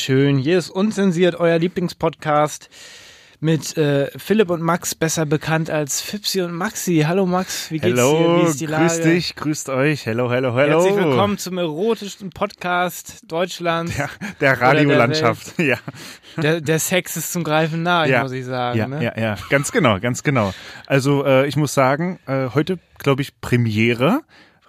Schön. Hier ist unzensiert euer Lieblingspodcast mit äh, Philipp und Max, besser bekannt als Fipsi und Maxi. Hallo Max, wie geht's hello, dir? Wie ist die Lage? grüß dich, grüßt euch. Hello, hello, hello. Herzlich willkommen zum erotischsten Podcast Deutschlands. Der, der Radiolandschaft, ja. Der, der Sex ist zum Greifen nah, ja. muss ich sagen. Ja, ne? ja, ja, ganz genau, ganz genau. Also äh, ich muss sagen, äh, heute glaube ich Premiere.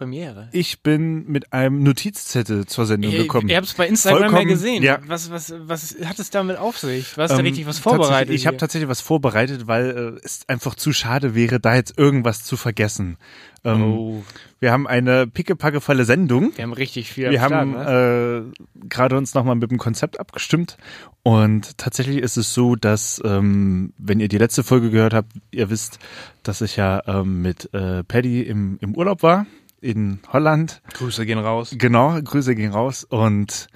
Premiere. Ich bin mit einem Notizzettel zur Sendung Ihr, gekommen. ihr habt es bei Instagram Vollkommen, ja gesehen. ja. Was, was, was hat es damit auf sich? Du hast da Ähm, richtig was vorbereitet. Ich habe tatsächlich was vorbereitet, weil äh, es einfach zu schade wäre, da jetzt irgendwas zu vergessen. Ähm, Oh, Wir haben eine pickepackevolle Sendung. wir haben richtig viel Wir Start, haben ne? äh, gerade uns nochmal mit dem Konzept abgestimmt und tatsächlich ist es so, dass ähm, wenn ihr die letzte Folge gehört habt, ihr wisst, dass ich ja ähm, mit äh, Paddy im, im Urlaub war in Holland. Grüße gehen raus. Genau, Grüße gehen raus und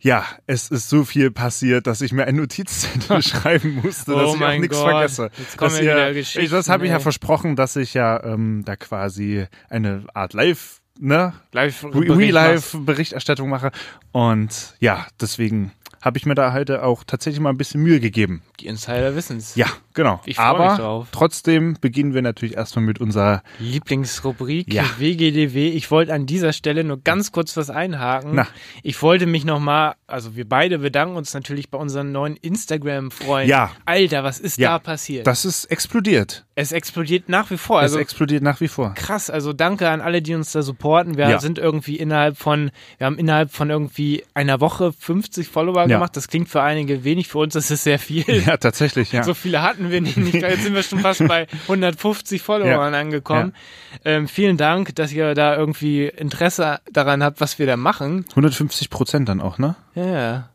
ja, es ist so viel passiert, dass ich mir ein Notizzettel schreiben musste, Oh dass ich auch nichts Gott, vergesse. jetzt kommen ihr- wieder Geschichten, ich, das habe ich ja versprochen, dass ich ja ähm, da quasi eine Art Live, ne, Live Real-Life-Berichterstattung mache. Und ja, deswegen habe ich mir da heute auch tatsächlich mal ein bisschen Mühe gegeben. Die Insider wissen's. Ja, genau. Ich freu mich Aber drauf. trotzdem beginnen wir natürlich erstmal mit unserer. Lieblingsrubrik Ja. WGDW. Ich wollte an dieser Stelle nur ganz kurz was einhaken. Na. Ich wollte mich nochmal, also wir beide bedanken uns natürlich bei unseren neuen Instagram-Freunden. Ja. Alter, was ist Ja. da passiert? Das ist explodiert. es explodiert nach wie vor. Also es explodiert nach wie vor. krass, also danke an alle, die uns da supporten. Wir Ja. sind irgendwie innerhalb von, wir haben innerhalb von irgendwie einer Woche 50 Follower Ja. gemacht. Das klingt für einige wenig, für uns ist es sehr viel. Ja, tatsächlich, ja. So viele hatten wir nicht. Jetzt sind wir schon fast bei 150 Followern angekommen. Ähm, vielen Dank, dass ihr da irgendwie Interesse daran habt, was wir da machen. 150 Prozent dann auch, ne? Ja, ja.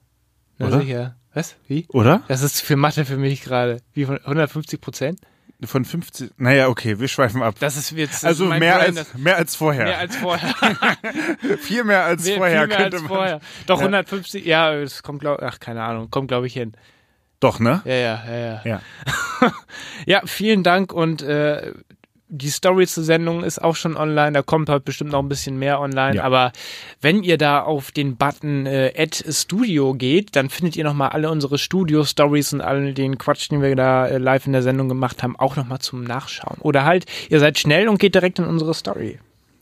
Na Oder? sicher. Was? Wie? Oder? Das ist für Mathe für mich gerade. Wie von 150 Prozent? Von 50. Naja, okay, wir schweifen ab. Das ist jetzt also ist mehr Brain, als, mehr als vorher. mehr als vorher. viel mehr als Mehr- vorher viel mehr könnte als man. vorher. Doch Ja. 150, ja, es kommt glaube ach keine Ahnung, kommt glaube ich hin. Doch, ne? Ja, ja, ja, ja. Ja. Ja, vielen Dank und äh, die Story zur Sendung ist auch schon online. Da kommt heute bestimmt noch ein bisschen mehr online. Ja. Aber wenn ihr da auf den Button äh, Add Studio geht, dann findet ihr nochmal alle unsere Studio-Stories und all den Quatsch, den wir da äh, live in der Sendung gemacht haben, auch nochmal zum Nachschauen. Oder halt, ihr seid schnell und geht direkt in unsere Story.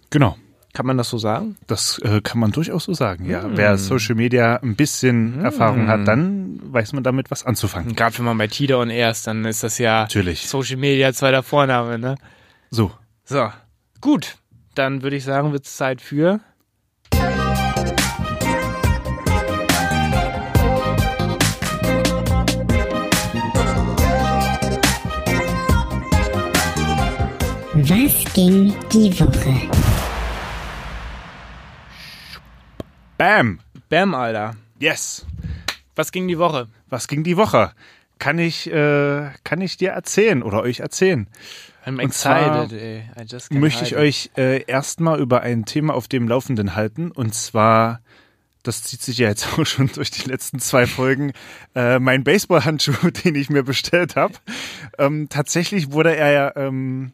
Genau. Kann man das so sagen? Das äh, kann man durchaus so sagen, ja. Hm. Wer Social Media ein bisschen Erfahrung hat, dann weiß man damit was anzufangen. Gerade wenn man bei Tida und er ist, dann ist das ja Natürlich. Social Media zweiter Vorname, ne? So. So, gut. Dann würde ich sagen, wird es Zeit für Was ging die Woche? Bam! Bam, Alter. Yes! Was ging die Woche? Was ging die Woche? Kann ich, äh, kann ich dir erzählen oder euch erzählen? I'm excited, ey. I just Möchte ich euch äh, erstmal über ein Thema auf dem Laufenden halten und zwar, das zieht sich ja jetzt auch schon durch die letzten zwei Folgen, äh, mein Baseballhandschuh, den ich mir bestellt habe. Ähm, tatsächlich wurde er ja ähm,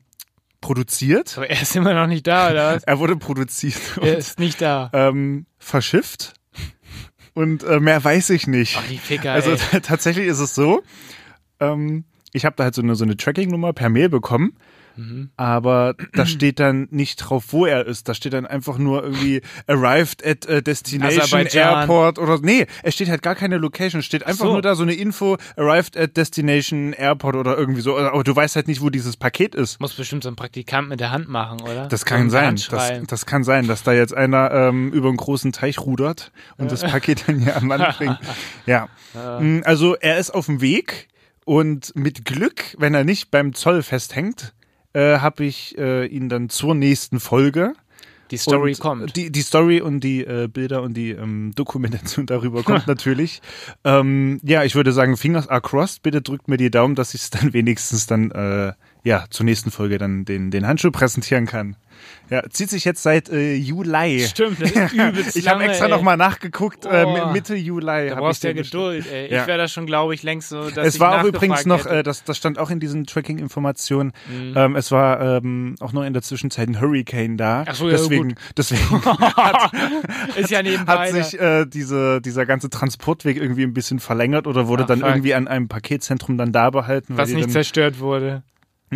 produziert. Aber er ist immer noch nicht da, oder was? Er wurde produziert Er und ist nicht da. ähm, verschifft. Und äh, mehr weiß ich nicht. Ach, die Ficker, Also tatsächlich ist es so, ähm, ich habe da halt so eine, so eine Tracking-Nummer per Mail bekommen, Mhm. aber da steht dann nicht drauf, wo er ist. Da steht dann einfach nur irgendwie arrived at a destination Aserbaidschan. airport oder nee, es steht halt gar keine Location, es steht einfach so. nur da so eine Info arrived at destination airport oder irgendwie so, aber du weißt halt nicht, wo dieses Paket ist. Muss bestimmt so ein Praktikant mit der Hand machen, oder? Das kann sein. Das, das kann sein, dass da jetzt einer ähm, über einen großen Teich rudert und das Paket dann hier an Land bringt. Ja. Mm, Also er ist auf dem Weg und mit Glück, wenn er nicht beim Zoll festhängt, äh, habe ich äh, ihn dann zur nächsten Folge. Die Story und kommt. Die, die Story und die äh, Bilder und die ähm, Dokumentation darüber kommt natürlich. Ähm, ja, ich würde sagen, Fingers are crossed. Bitte drückt mir die Daumen, dass ich es dann wenigstens dann äh, ja zur nächsten Folge dann den, den Handschuh präsentieren kann. Ja, zieht sich jetzt seit äh, Juli. Stimmt, das ist übelst Ich habe extra nochmal nachgeguckt, äh, Oh. Mitte Juli. Da brauchst du ich ja Geduld, ey. Ja. Ich wäre da schon, glaube ich, längst so, dass es war auch übrigens noch, äh, das, das stand auch in diesen Tracking-Informationen, Mhm. ähm, es war ähm, auch noch in der Zwischenzeit ein Hurricane da. Ach so, ja, deswegen, gut. deswegen ist ja nebenbei. hat sich äh, diese, dieser ganze Transportweg irgendwie ein bisschen verlängert oder wurde Ach, dann fuck. irgendwie an einem Paketzentrum dann da behalten. was nicht dann, zerstört wurde.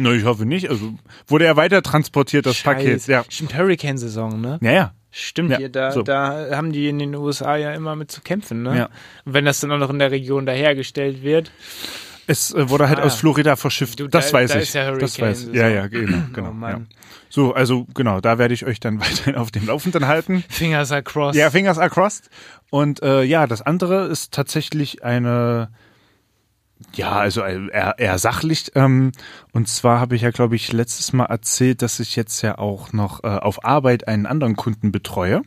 Na, ich hoffe nicht. Also wurde er weiter transportiert, das Paket. Scheiße. Ja. Stimmt, Hurricane-Saison, ne? Ja, ja. Stimmt, Ja, da, so. da haben die in den USA ja immer mit zu kämpfen, ne? Ja. Und wenn das dann auch noch in der Region dahergestellt wird. Es äh, wurde halt Ah. aus Florida verschifft. Du, das da- weiß da ich. ja das weiß ich. Ja, ja, genau. genau Oh ja. So, also genau, da werde ich euch dann weiterhin auf dem Laufenden halten. Fingers are crossed. Ja, Fingers are crossed. Und äh, ja, das andere ist tatsächlich eine, ja, also eher, eher sachlich. Ähm, und zwar habe ich ja, glaube ich, letztes Mal erzählt, dass ich jetzt ja auch noch äh, auf Arbeit einen anderen Kunden betreue.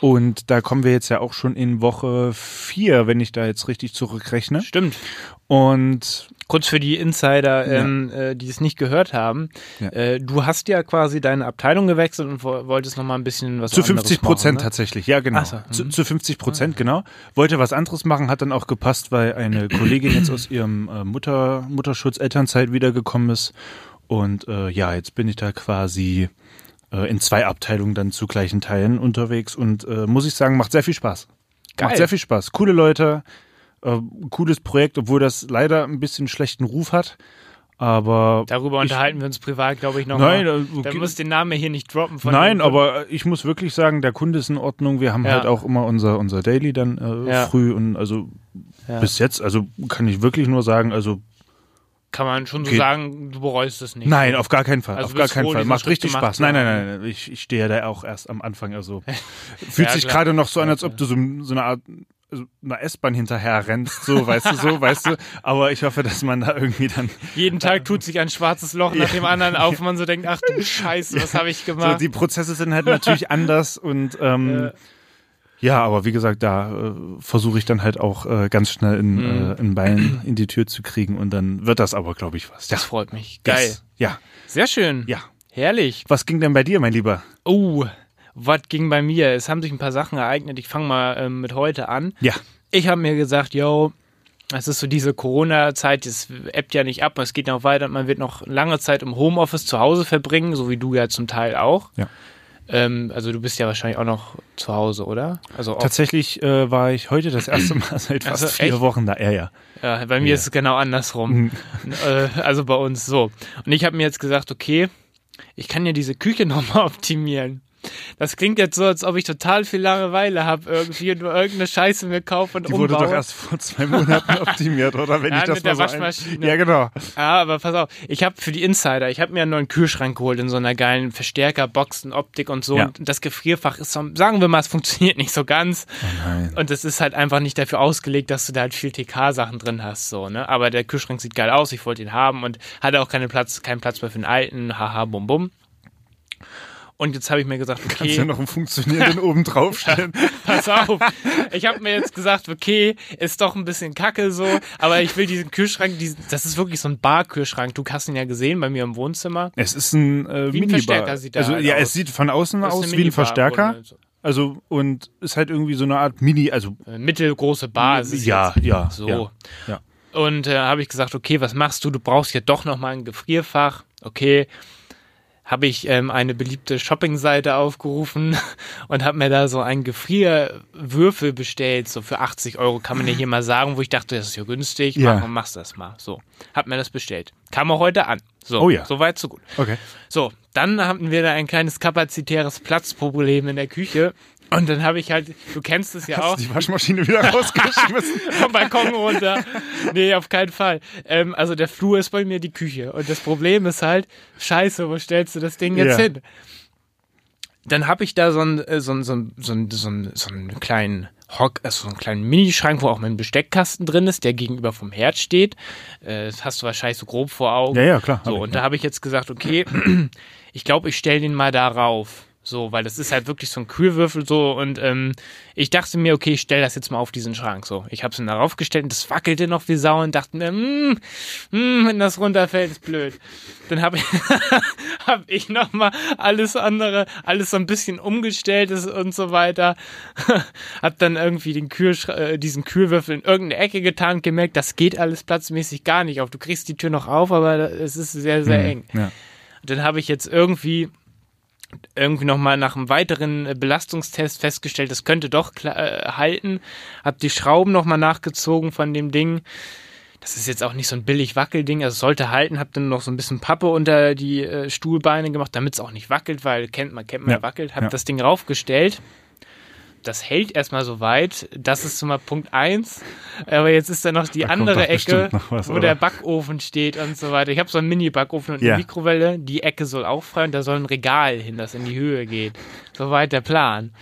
Und da kommen wir jetzt ja auch schon in Woche vier, wenn ich da jetzt richtig zurückrechne. Stimmt. Und Kurz für die Insider, ähm, äh, die es nicht gehört haben. Ja. Äh, du hast ja quasi deine Abteilung gewechselt und wo- wolltest noch mal ein bisschen was Zu anderes 50 Prozent ne? tatsächlich, ja genau. So, zu, mhm. zu 50 Prozent, genau. Wollte was anderes machen, hat dann auch gepasst, weil eine Kollegin jetzt aus ihrem äh, Mutter, Mutterschutz, Elternzeit wiedergekommen ist. Und äh, ja, jetzt bin ich da quasi äh, in zwei Abteilungen dann zu gleichen Teilen unterwegs und äh, muss ich sagen, macht sehr viel Spaß. Geil. Macht sehr viel Spaß. Coole Leute, äh, cooles Projekt, obwohl das leider ein bisschen schlechten Ruf hat. Aber Darüber ich- unterhalten wir uns privat, glaube ich, noch Nein, äh, Da muss den Namen hier nicht droppen. Von Nein, aber ich muss wirklich sagen, der Kunde ist in Ordnung. Wir haben Ja. halt auch immer unser, unser Daily dann äh, Ja. früh und also Ja. bis jetzt, also kann ich wirklich nur sagen, also Kann man schon so Geht. sagen, du bereust es nicht. nein, auf gar keinen Fall, Also auf gar keinen froh, Fall. Macht Schritt richtig Spaß. Nein, nein, nein, nein, ich, ich stehe ja da auch erst am Anfang, also fühlt Ja, sich gerade noch so an, als ob du so, so eine Art also einer S-Bahn hinterher rennst, so, weißt du, so, weißt du, aber ich hoffe, dass man da irgendwie dann Jeden Tag tut sich ein schwarzes Loch nach dem anderen auf und man so denkt, ach du Scheiße, was habe ich so, gemacht? die Prozesse sind halt natürlich anders und ähm, Ja. Ja, aber wie gesagt, da äh, versuche ich dann halt auch äh, ganz schnell in, Mhm. äh, ein Bein in die Tür zu kriegen und dann wird das aber, glaube ich, was. Ja, das freut mich. Geil. Yes. Ja, Sehr schön. ja. Herrlich. Was ging denn bei dir, mein Lieber? Oh, was ging bei mir? Es haben sich ein paar Sachen ereignet. Ich fange mal ähm, mit heute an. Ja, Ich habe mir gesagt, yo, es ist so diese Corona-Zeit, es ebbt ja nicht ab, es geht noch weiter. Man wird noch lange Zeit im Homeoffice zu Hause verbringen, so wie du ja zum Teil auch. Ja. Ähm, also du bist ja wahrscheinlich auch noch zu Hause, oder? Also tatsächlich äh, war ich heute das erste Mal seit fast Also, vier echt? Wochen da. Ja, ja. ja, bei mir Ja. ist es genau andersrum. äh, also bei uns so. Und ich habe mir jetzt gesagt, okay, ich kann ja diese Küche nochmal optimieren. Das klingt jetzt so, als ob ich total viel Langeweile habe, irgendwie und nur irgendeine Scheiße mir kaufe und Die wurde umbaue. doch erst vor zwei Monaten optimiert, oder? Wenn Ja, ich das mit mal der so Waschmaschine. Ein... Ja, genau. Ja, aber pass auf, ich habe für die Insider, ich habe mir einen neuen Kühlschrank geholt in so einer geilen Verstärker-Box und Optik und so. Ja. Und das Gefrierfach ist so, sagen wir mal, es funktioniert nicht so ganz. Nein. Und es ist halt einfach nicht dafür ausgelegt, dass du da halt viel TK-Sachen drin hast, so, ne? Aber der Kühlschrank sieht geil aus, ich wollte ihn haben und hatte auch keinen Platz, keinen Platz mehr für den alten, haha, bum bum. Und jetzt habe ich mir gesagt, Kannst okay, du noch einen funktionierenden oben draufstellen? pass auf. Ich habe mir jetzt gesagt, okay, ist doch ein bisschen kacke so, aber ich will diesen Kühlschrank, diesen, das ist wirklich so ein Bar-Kühlschrank. Du hast ihn ja gesehen bei mir im Wohnzimmer. Es ist ein äh, Wie ein Minibar. Verstärker sieht also halt ja, aus. es sieht von außen aus wie ein Verstärker. Also und ist halt irgendwie so eine Art Mini, also Mittelgroße Bar. ja, ja, So. ja, ja. Und äh, habe ich gesagt, okay, was machst du? Du brauchst ja doch noch mal ein Gefrierfach. Okay, habe ich ähm, eine beliebte Shoppingseite aufgerufen und habe mir da so einen Gefrierwürfel bestellt, so für 80 Euro, kann man ja hier mal sagen, wo ich dachte, das ist ja günstig, Ja. mach, machst das mal. So, hab mir das bestellt. Kam auch heute an. So, Oh ja. so weit, so gut. Okay. So, dann hatten wir da ein kleines kapazitäres Platzproblem in der Küche. Und dann habe ich halt, du kennst es ja auch, Hast du die Waschmaschine wieder rausgeschmissen? vom Balkon runter. Nee, auf keinen Fall. Ähm, also der Flur ist bei mir die Küche. Und das Problem ist halt, scheiße, wo stellst du das Ding jetzt Ja. hin? Dann habe ich da so einen, äh, so einen, so einen, so einen, so einen, so einen kleinen Hock, also so einen kleinen Minischrank, wo auch mein Besteckkasten drin ist, der gegenüber vom Herd steht. Äh, das hast du wahrscheinlich so grob vor Augen. Ja, ja, klar. So, ich, und ja. da habe ich jetzt gesagt, okay, ich glaube, ich stelle den mal darauf. So, weil das ist halt wirklich so ein Kühlwürfel so und ähm, ich dachte mir, okay, ich stelle das jetzt mal auf diesen Schrank so. Ich habe es dann darauf gestellt und das wackelte noch wie Sau und dachte mir, mm, mm, wenn das runterfällt, ist blöd. Dann habe ich, hab ich nochmal alles andere, alles so ein bisschen umgestellt ist und so weiter. hab dann irgendwie den Kühlsch äh, diesen Kühlwürfel in irgendeine Ecke getan und gemerkt, das geht alles platzmäßig gar nicht auf. Du kriegst die Tür noch auf, aber es ist sehr, sehr eng. Ja. Und dann habe ich jetzt irgendwie irgendwie nochmal nach einem weiteren äh, Belastungstest festgestellt, das könnte doch äh, halten. Hab die Schrauben nochmal nachgezogen von dem Ding. Das ist jetzt auch nicht so ein billig Wackelding, also es sollte halten. Hab dann noch so ein bisschen Pappe unter die äh, Stuhlbeine gemacht, damit es auch nicht wackelt, weil kennt man, kennt man, Ja. wackelt. Hab Ja. das Ding raufgestellt. Das hält erstmal so weit. Das ist schon mal Punkt eins. Aber jetzt ist da noch die Da andere Ecke, was, wo oder? der Backofen steht und so weiter. Ich habe so einen Mini-Backofen und Ja. eine Mikrowelle. Die Ecke soll auch frei und da soll ein Regal hin, das in die Höhe geht. Soweit der Plan.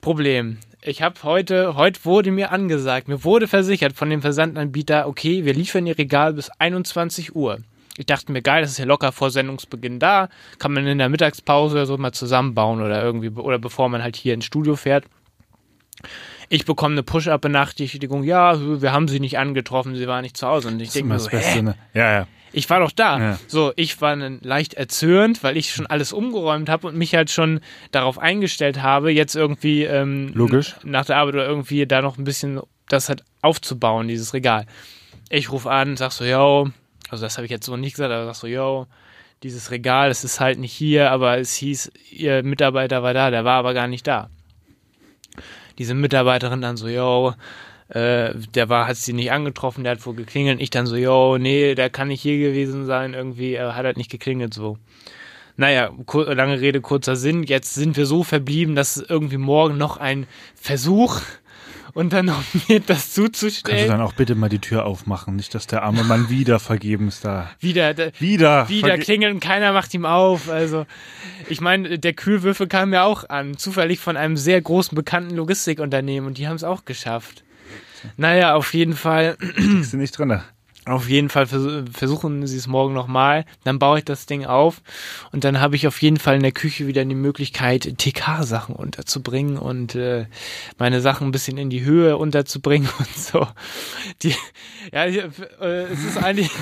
Problem. Ich habe heute, heute wurde mir angesagt, mir wurde versichert von dem Versandanbieter, okay, wir liefern Ihr Regal bis 21 Uhr. Ich dachte mir, geil, das ist ja locker vor Sendungsbeginn da, kann man in der Mittagspause oder so mal zusammenbauen oder irgendwie, oder bevor man halt hier ins Studio fährt. Ich bekomme eine Push-Up-Benachrichtigung, ja, wir haben sie nicht angetroffen, sie war nicht zu Hause. Und ich denke mir das so, Beste, ne? Ja, ja. Ich war doch da. Ja. So, ich war dann leicht erzürnt, weil ich schon alles umgeräumt habe und mich halt schon darauf eingestellt habe, jetzt irgendwie ähm, Logisch. nach der Arbeit oder irgendwie da noch ein bisschen das halt aufzubauen, dieses Regal. Ich rufe an, sag so, yo, also das habe ich jetzt so nicht gesagt, aber sag so, yo, dieses Regal, das ist halt nicht hier, aber es hieß, ihr Mitarbeiter war da, der war aber gar nicht da. Diese Mitarbeiterin dann so, yo, äh, der war, hat sie nicht angetroffen, der hat wohl geklingelt. Ich dann so, yo, nee, der kann nicht hier gewesen sein, irgendwie, er hat halt nicht geklingelt, so. Naja, lange Rede, kurzer Sinn. Jetzt sind wir so verblieben, dass irgendwie morgen noch ein Versuch unternommen wird, das Kannst du zuzustellen. dann auch bitte mal die Tür aufmachen, nicht, dass der arme Mann wieder vergebens da. Wieder, der, Wieder. wieder klingeln und keiner macht ihm auf. Also, ich meine, der Kühlwürfel kam ja auch an, zufällig von einem sehr großen bekannten Logistikunternehmen und die haben es auch geschafft. Naja, auf jeden Fall, Kriegst du nicht drin. Auf jeden Fall vers versuchen sie es morgen nochmal. Dann baue ich das Ding auf und dann habe ich auf jeden Fall in der Küche wieder die Möglichkeit, TK-Sachen unterzubringen und äh, meine Sachen ein bisschen in die Höhe unterzubringen und so. Die, ja, die, äh, es ist eigentlich.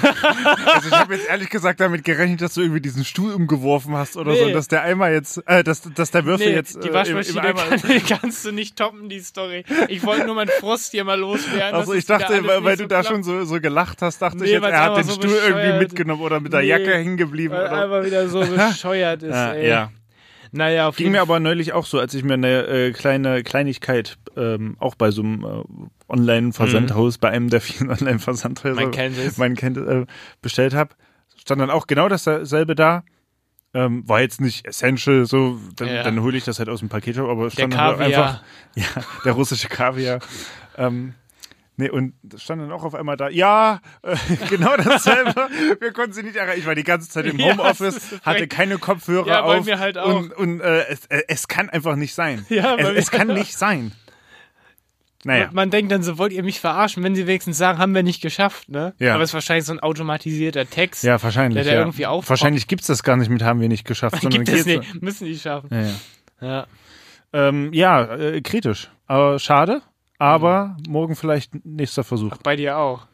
Also ich habe jetzt ehrlich gesagt damit gerechnet, dass du irgendwie diesen Stuhl umgeworfen hast oder so, Nee. und dass der Eimer jetzt, äh, dass, dass der Würfel Nee, jetzt die äh, im, im Waschmaschine kann, kannst du nicht toppen, die Story. Ich wollte nur meinen Frust hier mal loswerden. Also ich dachte, weil, weil du so da schon so, so gelacht hast, dachte Nee, ich jetzt, er hat den so Stuhl irgendwie mitgenommen oder mit der Nee, Jacke hängen geblieben. Weil Oder? einfach wieder so bescheuert ist, Ja, ey. ja. Naja, auf Ging mir aber neulich auch so, als ich mir eine äh, kleine Kleinigkeit ähm, auch bei so einem äh, Online-Versandhaus, bei einem der vielen Online-Versandhäuser, Man kennt es. man kennt, äh, bestellt habe, stand dann auch genau dasselbe da. Ähm, war jetzt nicht essential, so, dann, Ja. dann hole ich das halt aus dem Paketshop, aber Der stand dann halt Kaviar. einfach, ja, der russische Kaviar. ähm, nee, und das stand dann auch auf einmal da, ja, äh, genau dasselbe, wir konnten sie nicht erreichen, ich war die ganze Zeit im Ja, Homeoffice, ist hatte keine Kopfhörer Ja, auf halt auch. und, und äh, es, äh, es kann einfach nicht sein. Ja, es, es kann nicht sein. Naja, Man denkt dann so, wollt ihr mich verarschen, wenn sie wenigstens sagen, haben wir nicht geschafft, ne? Ja. Aber es ist wahrscheinlich so ein automatisierter Text. ja, wahrscheinlich. Der da ja. irgendwie auch- wahrscheinlich gibt's das gar nicht mit haben wir nicht geschafft, sondern Gibt es nicht, müssen die schaffen. Ja, ja. Ja. Ähm, ja äh, kritisch. Aber schade. Aber Mhm. morgen vielleicht nächster Versuch. Bei dir auch.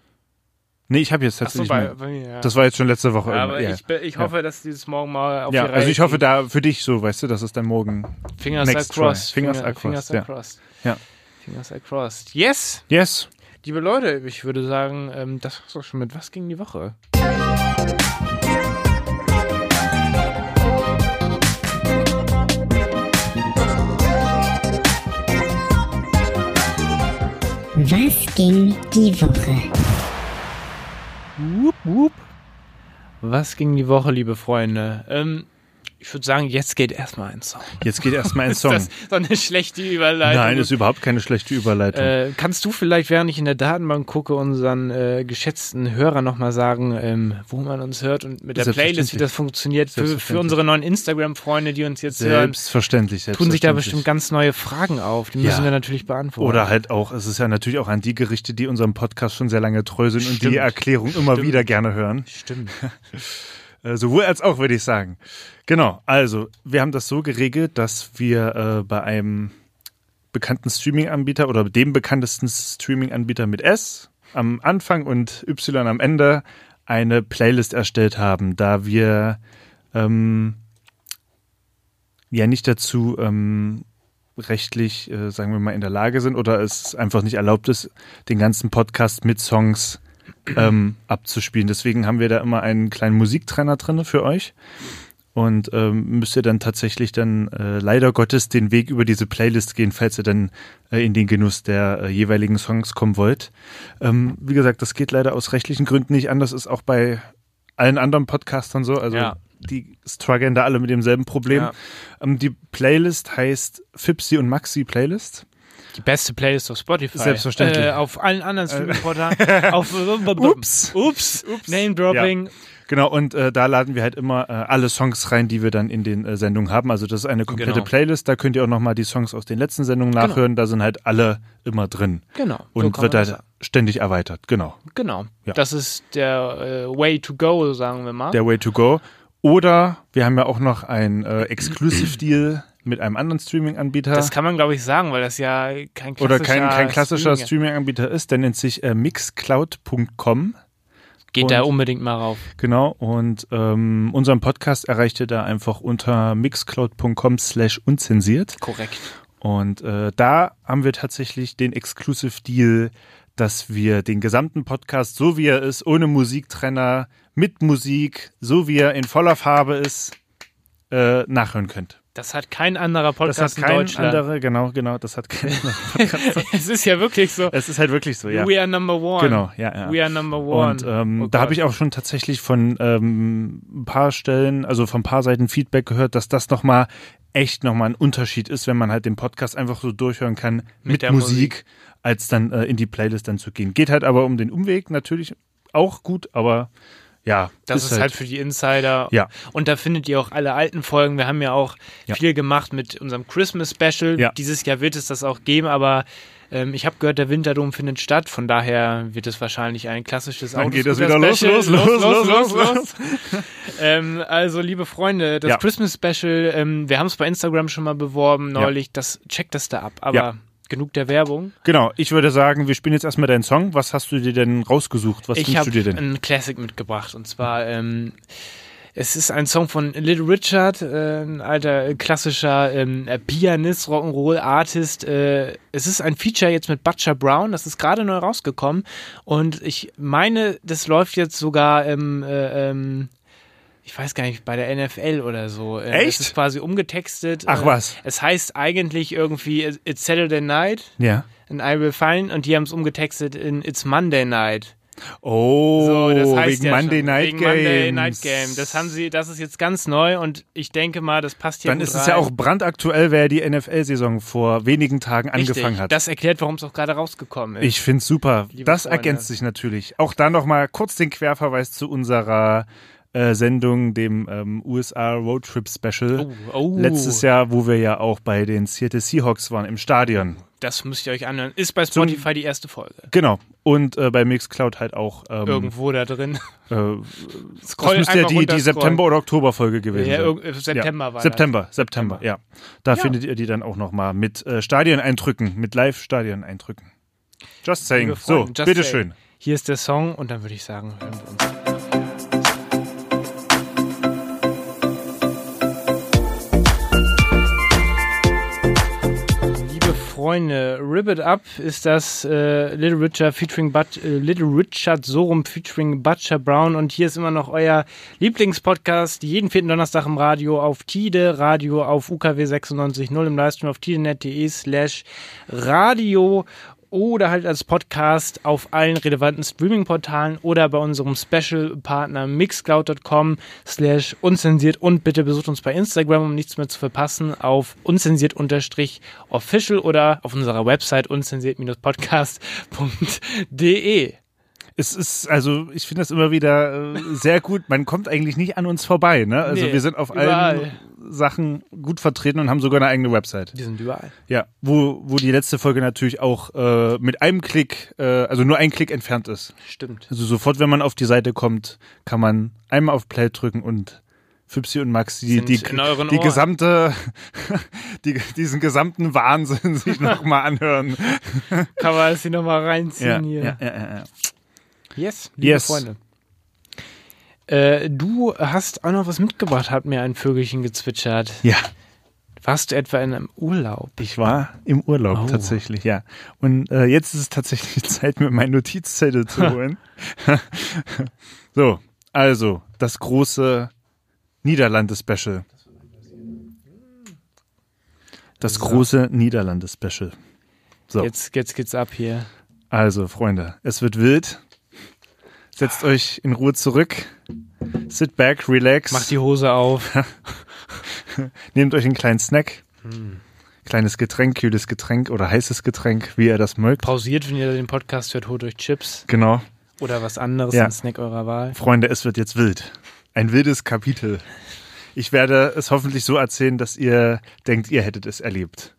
Nee, ich habe jetzt tatsächlich. bei, mehr. bei mir, ja. Das war jetzt schon letzte Woche. ja, aber ja. ich, ich hoffe, dass dieses morgen mal auf ja, die Reihe also ich hoffe da für dich so, weißt du, dass es dann morgen. Fingers next are crossed. try. Fingers Finger- are crossed, Fingers ja. are crossed. Ja. Fingers are crossed. Yes! Yes. Liebe Leute, ich würde sagen, ähm, das war's auch schon mit Was ging die Woche? Was ging die Woche? Wup, wup. Was ging die Woche, liebe Freunde? Ähm, ich würde sagen, jetzt geht erstmal ein Song. Jetzt geht erstmal ein Ist Song. das so eine schlechte Überleitung? Nein, ist überhaupt keine schlechte Überleitung. Äh, kannst du vielleicht, während ich in der Datenbank gucke, unseren äh, geschätzten Hörer nochmal sagen, ähm, wo man uns hört und mit der Playlist, wie Selbstverständlich. das funktioniert? Für, für Selbstverständlich. unsere neuen Instagram-Freunde, die uns jetzt hören, selbstverständlich, tun sich da selbstverständlich. bestimmt ganz neue Fragen auf. Die Ja. müssen wir natürlich beantworten. Oder halt auch, es ist ja natürlich auch an die gerichtet, die unserem Podcast schon sehr lange treu sind und Stimmt. die Erklärung immer Stimmt. wieder gerne hören. Stimmt. Äh, sowohl als auch, würde ich sagen. Genau, also wir haben das so geregelt, dass wir äh, bei einem bekannten Streaming-Anbieter oder dem bekanntesten Streaming-Anbieter mit S am Anfang und Y am Ende eine Playlist erstellt haben, da wir ähm, ja nicht dazu ähm, rechtlich, äh, sagen wir mal, in der Lage sind oder es einfach nicht erlaubt ist, den ganzen Podcast mit Songs ähm, abzuspielen. Deswegen haben wir da immer einen kleinen Musiktrenner drin für euch und ähm, müsst ihr dann tatsächlich dann äh, leider Gottes den Weg über diese Playlist gehen, falls ihr dann äh, in den Genuss der äh, jeweiligen Songs kommen wollt. Ähm, wie gesagt, das geht leider aus rechtlichen Gründen nicht anders, ist auch bei allen anderen Podcastern so. Also Ja. die strugglen da alle mit demselben Problem. Ja. Ähm, die Playlist heißt Fipsi und Maxi Playlist. Die beste Playlist auf Spotify. Selbstverständlich. Äh, auf allen anderen Streaming-Portalen. auf Ups. Ups. Name-Dropping. Genau, und äh, da laden wir halt immer äh, alle Songs rein, die wir dann in den äh, Sendungen haben. Also das ist eine komplette Genau. Playlist. Da könnt ihr auch nochmal die Songs aus den letzten Sendungen nachhören. Da sind halt alle immer drin. Genau. so Und kann wird halt ständig erweitert. Genau. Genau. Ja. Das ist der äh, Way to go, sagen wir mal. Der Way to go. Oder wir haben ja auch noch ein äh, Exclusive Deal mit einem anderen Streaming-Anbieter. das kann man, glaube ich, sagen, weil das ja kein klassischer Oder kein, kein klassischer Streaming- Streaming-Anbieter ist, der nennt sich äh, mixcloud.com. Geht da Und- unbedingt mal rauf. Genau, und ähm, unseren Podcast erreicht ihr da einfach unter mixcloud.com slash unzensiert. Korrekt. Und äh, da haben wir tatsächlich den Exclusive Deal, dass wir den gesamten Podcast, so wie er ist, ohne Musiktrenner, mit Musik, so wie er in voller Farbe ist, äh, nachhören könnt. Das hat kein anderer Das Podcast hat in kein Deutschland. anderer, genau, genau, das hat kein anderer Podcast. es ist ja wirklich so. Es ist halt wirklich so, ja. We are number one. Genau, ja, ja. We are number one. Und ähm, Oh da habe ich auch schon tatsächlich von ähm, ein paar Stellen, also von ein paar Seiten Feedback gehört, dass das nochmal echt nochmal ein Unterschied ist, wenn man halt den Podcast einfach so durchhören kann mit, der Musik, Musik. als dann äh, in die Playlist dann zu gehen. Geht halt aber um den Umweg natürlich auch gut, aber ja, Das ist, halt, für die Insider. Ja. Und da findet ihr auch alle alten Folgen. Wir haben ja auch Ja. viel gemacht mit unserem Christmas Special. Ja. Dieses Jahr wird es das auch geben, aber ähm, ich habe gehört, der Winterdom findet statt. Von daher wird es wahrscheinlich ein klassisches Dann geht es Autoscooter wieder los, los, los, los, los, los. ähm, also, liebe Freunde, das Ja. Christmas Special, ähm, wir haben es bei Instagram schon mal beworben neulich. Das checkt das da ab. Aber. Genug der Werbung. Genau, ich würde sagen, wir spielen jetzt erstmal deinen Song. Was hast du dir denn rausgesucht? Was ich wünschst habe du dir denn? einen Classic mitgebracht und zwar ähm, es ist ein Song von Little Richard, äh, ein alter äh, klassischer ähm, äh, Pianist, Rock'n'Roll Artist. Äh, es ist ein Feature jetzt mit Butcher Brown, das ist gerade neu rausgekommen und ich meine, das läuft jetzt sogar im äh, ähm, ich weiß gar nicht, bei der NFL oder so. Äh, Echt? Es ist quasi umgetextet. Ach äh, was. Es heißt eigentlich irgendwie It's Saturday Night Ja. and I will find und die haben es umgetextet in It's Monday Night. Oh, So, das heißt wegen ja Monday schon, Night wegen. Monday Night Game. Das haben sie, das ist jetzt ganz neu und ich denke mal, das passt hier Dann ist es rein. ja auch brandaktuell, wer die NFL-Saison vor wenigen Tagen Richtig. angefangen hat. Das erklärt, warum es auch gerade rausgekommen ist. Ich find's super. Liebe das Freunde. ergänzt sich natürlich. Auch da nochmal kurz den Querverweis zu unserer äh, Sendung, dem ähm, USA Roadtrip Special. oh, oh, Letztes Jahr, wo wir ja auch bei den Seattle Seahawks waren im Stadion. Das müsst ihr euch anhören. Ist bei Spotify die erste Folge. Genau. Und äh, bei Mixcloud halt auch. Ähm, Irgendwo da drin. Äh, das müsste ja die, die. September- oder Oktoberfolge gewesen Ja, sein. äh, September ja. war September, September, ja. Da Ja. findet ihr die dann auch nochmal mit äh, Stadioneindrücken, mit Live-Stadioneindrücken. Just saying. So, Freunde, just bitteschön. Das. Hier ist der Song und dann würde ich sagen, hören wir uns. Freunde, Rip It Up ist das äh, Little Richard featuring But, äh, Little Richard Sorum featuring Butcher Brown. Und hier ist immer noch euer Lieblingspodcast jeden vierten Donnerstag im Radio auf Tide, Radio auf UKW 96.0 im Livestream auf tidenet.de slash radio oder halt als Podcast auf allen relevanten Streaming-Portalen oder bei unserem Special-Partner mixcloud.com slash unzensiert und bitte besucht uns bei Instagram, um nichts mehr zu verpassen, auf unzensiert-official oder auf unserer Website unzensiert-podcast.de. Es ist, also ich finde das immer wieder äh, sehr gut. Man kommt eigentlich nicht an uns vorbei, ne? Also Nee, wir sind auf überall. allen Sachen gut vertreten und haben sogar eine eigene Website. Die sind überall. Ja, wo, wo die letzte Folge natürlich auch äh, mit einem Klick, äh, also nur ein Klick entfernt ist. Stimmt. Also sofort, wenn man auf die Seite kommt, kann man einmal auf Play drücken und Fipsi und Max die, Sind die, die gesamte, die, diesen gesamten Wahnsinn sich nochmal anhören. Kann man hier nochmal reinziehen hier. ja, ja, ja, ja. Yes, liebe Yes. Freunde. Äh, du hast auch noch was mitgebracht, hat mir ein Vögelchen gezwitschert. ja. Warst du etwa in einem Urlaub? Ich war im Urlaub Oh. tatsächlich, ja. Und äh, jetzt ist es tatsächlich Zeit, mir meinen Notizzettel zu holen. so, also das große Niederlande-Special. Das große Niederlande-Special. So, Jetzt, jetzt geht's ab hier. also Freunde, es wird wild. Setzt euch in Ruhe zurück. Sit back, relax. Mach die Hose auf. Nehmt euch einen kleinen Snack. Hm. Kleines Getränk, kühles Getränk oder heißes Getränk, wie ihr das mögt. Pausiert, wenn ihr den Podcast hört, holt euch Chips Genau. oder was anderes, Ja. ein Snack eurer Wahl. Freunde, es wird jetzt wild. Ein wildes Kapitel. Ich werde es hoffentlich so erzählen, dass ihr denkt, ihr hättet es erlebt.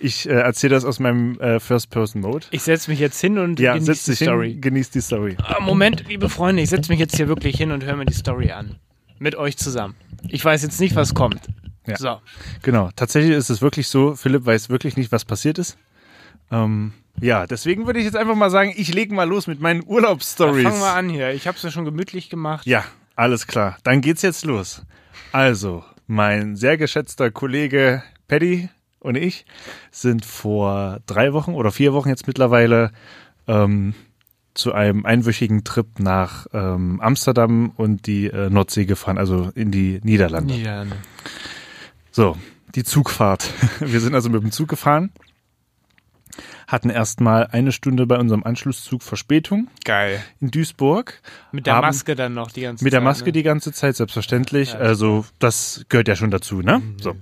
Ich äh, erzähle das aus meinem äh, First-Person-Mode. Ich setze mich jetzt hin und Ja, genieße die dich hin, Story. genießt die Story. Ah, Moment, liebe Freunde, ich setze mich jetzt hier wirklich hin und höre mir die Story an. Mit euch zusammen. Ich weiß jetzt nicht, was kommt. Ja. So. Genau. Tatsächlich ist es wirklich so, Philipp weiß wirklich nicht, was passiert ist. Ähm, ja, deswegen würde ich jetzt einfach mal sagen, ich lege mal los mit meinen Urlaubsstories. fangen wir an hier. Ich habe es ja schon gemütlich gemacht. Ja, alles klar. Dann geht's jetzt los. Also, mein sehr geschätzter Kollege Paddy und ich sind vor drei Wochen oder vier Wochen jetzt mittlerweile ähm, zu einem einwöchigen Trip nach ähm, Amsterdam und die äh, Nordsee gefahren, also in die Niederlande. Niederlande. So, die Zugfahrt. Wir sind also mit dem Zug gefahren, hatten erstmal eine Stunde bei unserem Anschlusszug Verspätung Geil. in Duisburg. Mit der haben- Maske dann noch die ganze Zeit. Mit der Maske ne? die ganze Zeit, selbstverständlich. Ja, also das gehört ja schon dazu, ne? Mhm. So.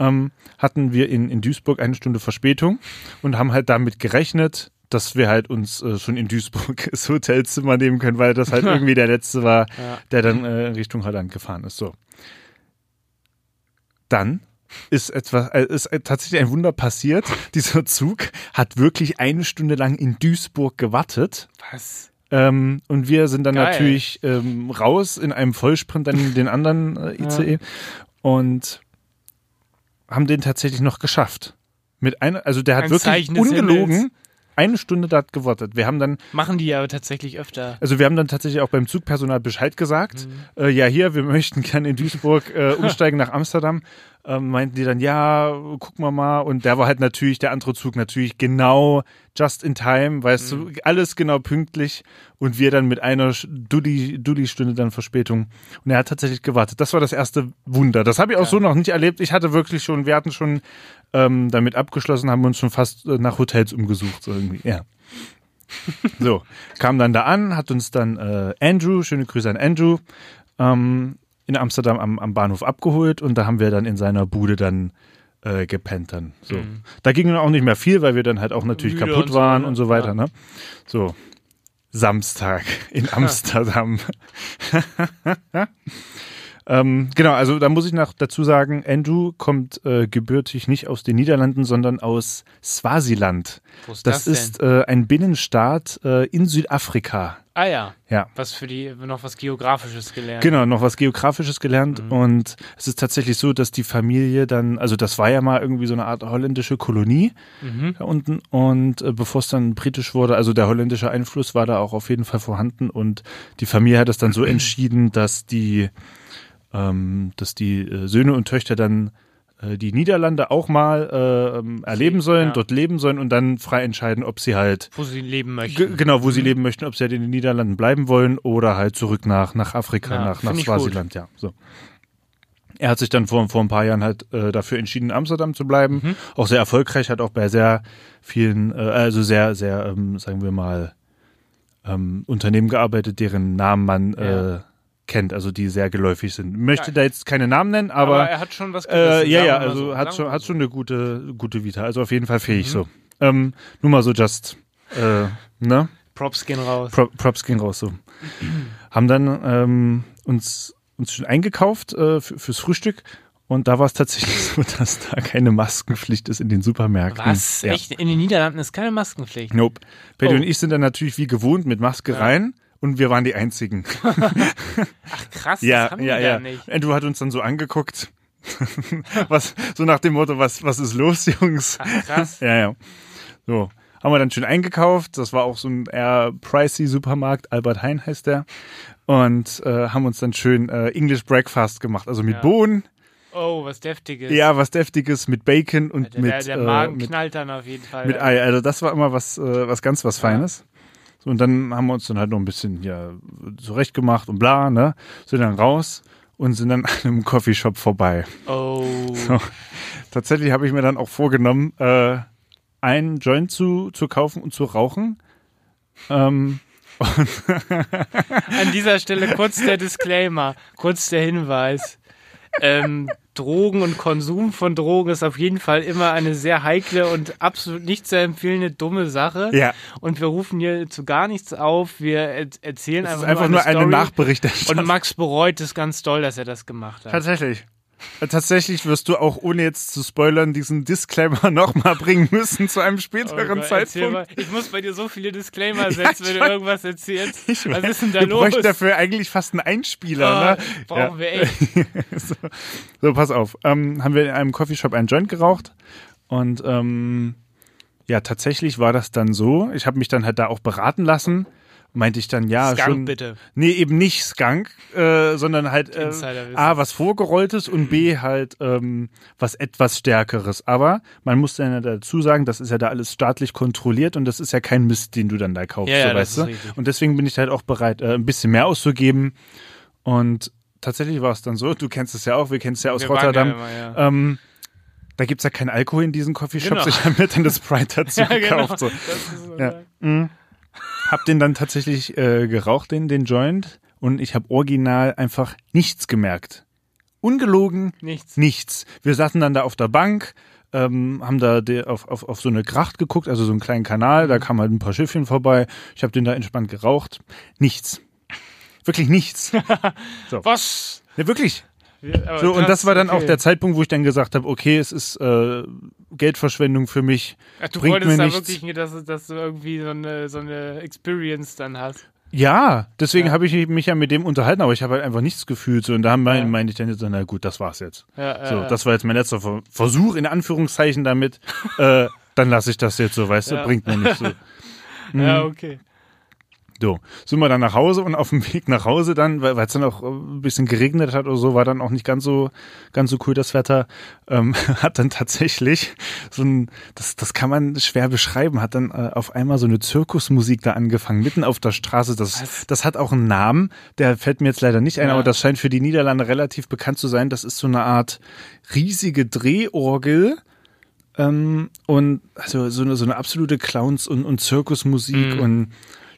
Ähm, hatten wir in, in Duisburg eine Stunde Verspätung und haben halt damit gerechnet, dass wir halt uns äh, schon in Duisburg das Hotelzimmer nehmen können, weil das halt irgendwie der letzte war, Ja. der dann äh, Richtung Holland gefahren ist. So. Dann ist etwas, äh, ist äh, tatsächlich ein Wunder passiert. Dieser Zug hat wirklich eine Stunde lang in Duisburg gewartet. Was? Ähm, und wir sind dann Geil. natürlich ähm, raus in einem Vollsprint in den anderen äh, ICE und haben den tatsächlich noch geschafft. Mit einer, also der hat Ein wirklich Zeichen ungelogen Himmels. eine Stunde dort gewartet. Wir haben dann, Machen die ja tatsächlich öfter. also wir haben dann tatsächlich auch beim Zugpersonal Bescheid gesagt. Mhm. Äh, ja, hier, wir möchten gerne in Duisburg äh, umsteigen nach Amsterdam. Ähm, meinten die dann, ja, gucken wir mal. Und der war halt natürlich, der andere Zug natürlich genau just in time, weißt Mhm. du, alles genau pünktlich. Und wir dann mit einer Dulli-Stunde dann Verspätung. Und er hat tatsächlich gewartet. Das war das erste Wunder. Das habe ich auch so noch nicht erlebt. Ich hatte wirklich schon, wir hatten schon ähm, damit abgeschlossen, haben uns schon fast äh, nach Hotels umgesucht, so irgendwie, ja. So, kam dann da an, hat uns dann äh, Andrew, schöne Grüße an Andrew, ähm, in Amsterdam am, am Bahnhof abgeholt und da haben wir dann in seiner Bude dann äh, gepennt dann. So. Da ging dann auch nicht mehr viel, weil wir dann halt auch natürlich Müde kaputt und so, waren ne? und so weiter, Ja. ne? So. Samstag in Amsterdam. ähm, genau, also da muss ich noch dazu sagen, Andrew kommt äh, gebürtig nicht aus den Niederlanden, sondern aus Swasiland. Wo ist Das, das, ist äh, ein Binnenstaat äh, in Südafrika. Ah ja. Ja. Was für die, noch was Geografisches gelernt. Genau, noch was Geografisches gelernt. Mhm. Und es ist tatsächlich so, dass die Familie dann, also das war ja mal irgendwie so eine Art holländische Kolonie Mhm. da unten. Und äh, bevor es dann britisch wurde, also der holländische Einfluss war da auch auf jeden Fall vorhanden. Und die Familie hat es dann so entschieden, dass die, ähm, dass die äh, Söhne und Töchter dann äh, die Niederlande auch mal äh, ähm, erleben sollen, ja. dort leben sollen und dann frei entscheiden, ob sie halt Wo sie leben möchten. genau, wo sie leben möchten, ob sie halt in den Niederlanden bleiben wollen oder halt zurück nach, nach Afrika, Ja, nach, nach Swasiland, ja. So. Er hat sich dann vor, vor ein paar Jahren halt äh, dafür entschieden, in Amsterdam zu bleiben. Mhm. Auch sehr erfolgreich, hat auch bei sehr vielen, äh, also sehr, sehr, ähm, sagen wir mal, ähm, Unternehmen gearbeitet, deren Namen man Ja. äh, kennt, also die sehr geläufig sind. Möchte Geil. da jetzt keine Namen nennen, aber, aber, er hat schon was äh, ja, ja, also so. hat Sagen schon, hat schon eine gute, gute Vita. Also auf jeden Fall fähig Mhm. so. Ähm, nur mal so just, äh, ne? Props gehen raus. Pro, Props gehen raus so. Haben dann ähm, uns, uns schon eingekauft äh, für, fürs Frühstück und da war es tatsächlich so, dass da keine Maskenpflicht ist in den Supermärkten. Was? Ja. Echt? In den Niederlanden ist keine Maskenpflicht. Nope. Betty Oh. und ich sind dann natürlich wie gewohnt mit Maske rein und wir waren die Einzigen. Ach krass, ja, das haben ja, die ja. nicht. Andrew hat uns dann so angeguckt. was, so nach dem Motto, was, was ist los, Jungs? Ach krass. Ja, ja. So. Haben wir dann schön eingekauft. Das war auch so ein eher pricey Supermarkt. Albert Hein heißt der. Und äh, haben uns dann schön äh, English Breakfast gemacht. Also mit Ja. Bohnen. Oh, was deftiges. Ja, was Deftiges mit Bacon und der, mit, der, der äh, Magen mit, knallt dann auf jeden Fall. mit. Ei. Also das war immer was, äh, was ganz was Feines. So, und dann haben wir uns dann halt noch ein bisschen ja, zurechtgemacht und bla, ne? Sind dann raus und sind dann an einem Coffeeshop vorbei. Oh. So. Tatsächlich habe ich mir dann auch vorgenommen, äh, einen Joint zu, zu kaufen und zu rauchen. Ähm, An dieser Stelle kurz der Disclaimer, kurz der Hinweis. Ähm, Drogen und Konsum von Drogen ist auf jeden Fall immer eine sehr heikle und absolut nicht zu empfehlende dumme Sache. Ja. Und wir rufen hier zu gar nichts auf. Wir er erzählen es ist einfach, einfach nur eine Story. Nachberichterstattung. Und Max bereut es ganz doll, dass er das gemacht hat. Tatsächlich. Tatsächlich wirst du auch, ohne jetzt zu spoilern, diesen Disclaimer nochmal bringen müssen zu einem Oh späteren Gott, erzähl Zeitpunkt. Ich muss bei dir so viele Disclaimer setzen, wenn du irgendwas erzählst. Ich Was weiß, ist denn da wir los? bräuchten dafür eigentlich fast einen Einspieler. Ah, ne? brauchen wir echt. so, so, pass auf. Ähm, haben wir in einem Coffeeshop einen Joint geraucht und ähm, ja, tatsächlich war das dann so. Ich habe mich dann halt da auch beraten lassen. Meinte ich dann, ja, Skunk schon. bitte. Nee, eben nicht Skunk, äh, sondern halt äh. A, was Vorgerolltes und B, halt ähm, was etwas Stärkeres. Aber man muss dann ja dazu sagen, das ist ja da alles staatlich kontrolliert und das ist ja kein Mist, den du dann da kaufst, Ja, ja, so, das weißt du? Und deswegen bin ich halt auch bereit, äh, ein bisschen mehr auszugeben. Und tatsächlich war es dann so, du kennst es ja auch, wir kennen es ja aus Wir Rotterdam. ja immer, ja. Ähm, da gibt's ja keinen Alkohol in diesen Coffeeshops. Genau. Ich habe mir dann das Sprite dazu Ja, genau. gekauft. So. Das ist so Ja. Mhm. Hab den dann tatsächlich äh, geraucht, den, den Joint. Und ich habe original einfach nichts gemerkt. Ungelogen, Nichts. nichts. Wir saßen dann da auf der Bank, ähm, haben da auf, auf, auf so eine Gracht geguckt, also so einen kleinen Kanal, da kamen halt ein paar Schiffchen vorbei. Ich habe den da entspannt geraucht. Nichts. Wirklich nichts. Was? Ja, wirklich. Wir- So, und das war dann okay. auch der Zeitpunkt, wo ich dann gesagt habe, okay, es ist äh, Geldverschwendung für mich. Ach, du bringt wolltest mir da nichts. wirklich, dass, dass du irgendwie so eine, so eine Experience dann hast. Ja, deswegen Ja. habe ich mich ja mit dem unterhalten, aber ich habe halt einfach nichts gefühlt. So, und da Ja. meinte ich dann jetzt, so, na gut, das war's jetzt. Ja, So, das war jetzt mein letzter Ver- Versuch, in Anführungszeichen damit. äh, dann lasse ich das jetzt so, weißt du, bringt mir nicht so. ja. ja, okay. So, sind wir dann nach Hause und auf dem Weg nach Hause dann, weil es dann auch äh, ein bisschen geregnet hat oder so, war dann auch nicht ganz so ganz so cool das Wetter, ähm, hat dann tatsächlich so ein, das, das kann man schwer beschreiben, hat dann äh, auf einmal so eine Zirkusmusik da angefangen, mitten auf der Straße. Das, Was? das hat auch einen Namen, der fällt mir jetzt leider nicht ein, Ja. aber das scheint für die Niederlande relativ bekannt zu sein. Das ist so eine Art riesige Drehorgel. Ähm, und also so eine, so eine absolute Clowns- und, und Zirkusmusik Mhm. und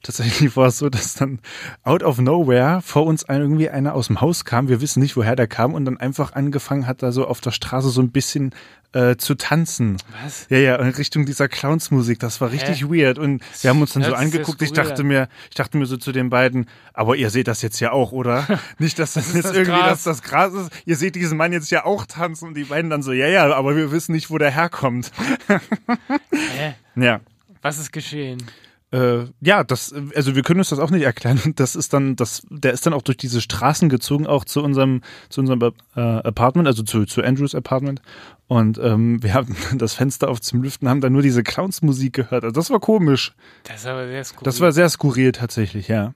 tatsächlich war es so, dass dann out of nowhere vor uns ein, irgendwie einer aus dem Haus kam. Wir wissen nicht, woher der kam und dann einfach angefangen hat, da so auf der Straße so ein bisschen äh, zu tanzen. Was? Ja, ja, in Richtung dieser Clownsmusik. Das war richtig weird. Und wir haben uns dann so Hört sehr angeguckt. Ich dachte mir, ich dachte mir so zu den beiden, aber ihr seht das jetzt ja auch, oder? Nicht, dass das, jetzt das irgendwie Gras. das, das Gras ist. Ihr seht diesen Mann jetzt ja auch tanzen und die beiden dann so, ja, ja, aber wir wissen nicht, wo der herkommt. Hä? Ja. Was ist geschehen? Äh, ja, das, also wir können uns das auch nicht erklären. Und das ist dann, das, der ist dann auch durch diese Straßen gezogen, auch zu unserem, zu unserem äh, Apartment, also zu, zu Andrews Apartment. Und ähm, wir haben das Fenster auf zum Lüften, haben dann nur diese Clowns-Musik gehört. Also das war komisch. Das aber sehr skurril. Das war sehr skurril tatsächlich, ja.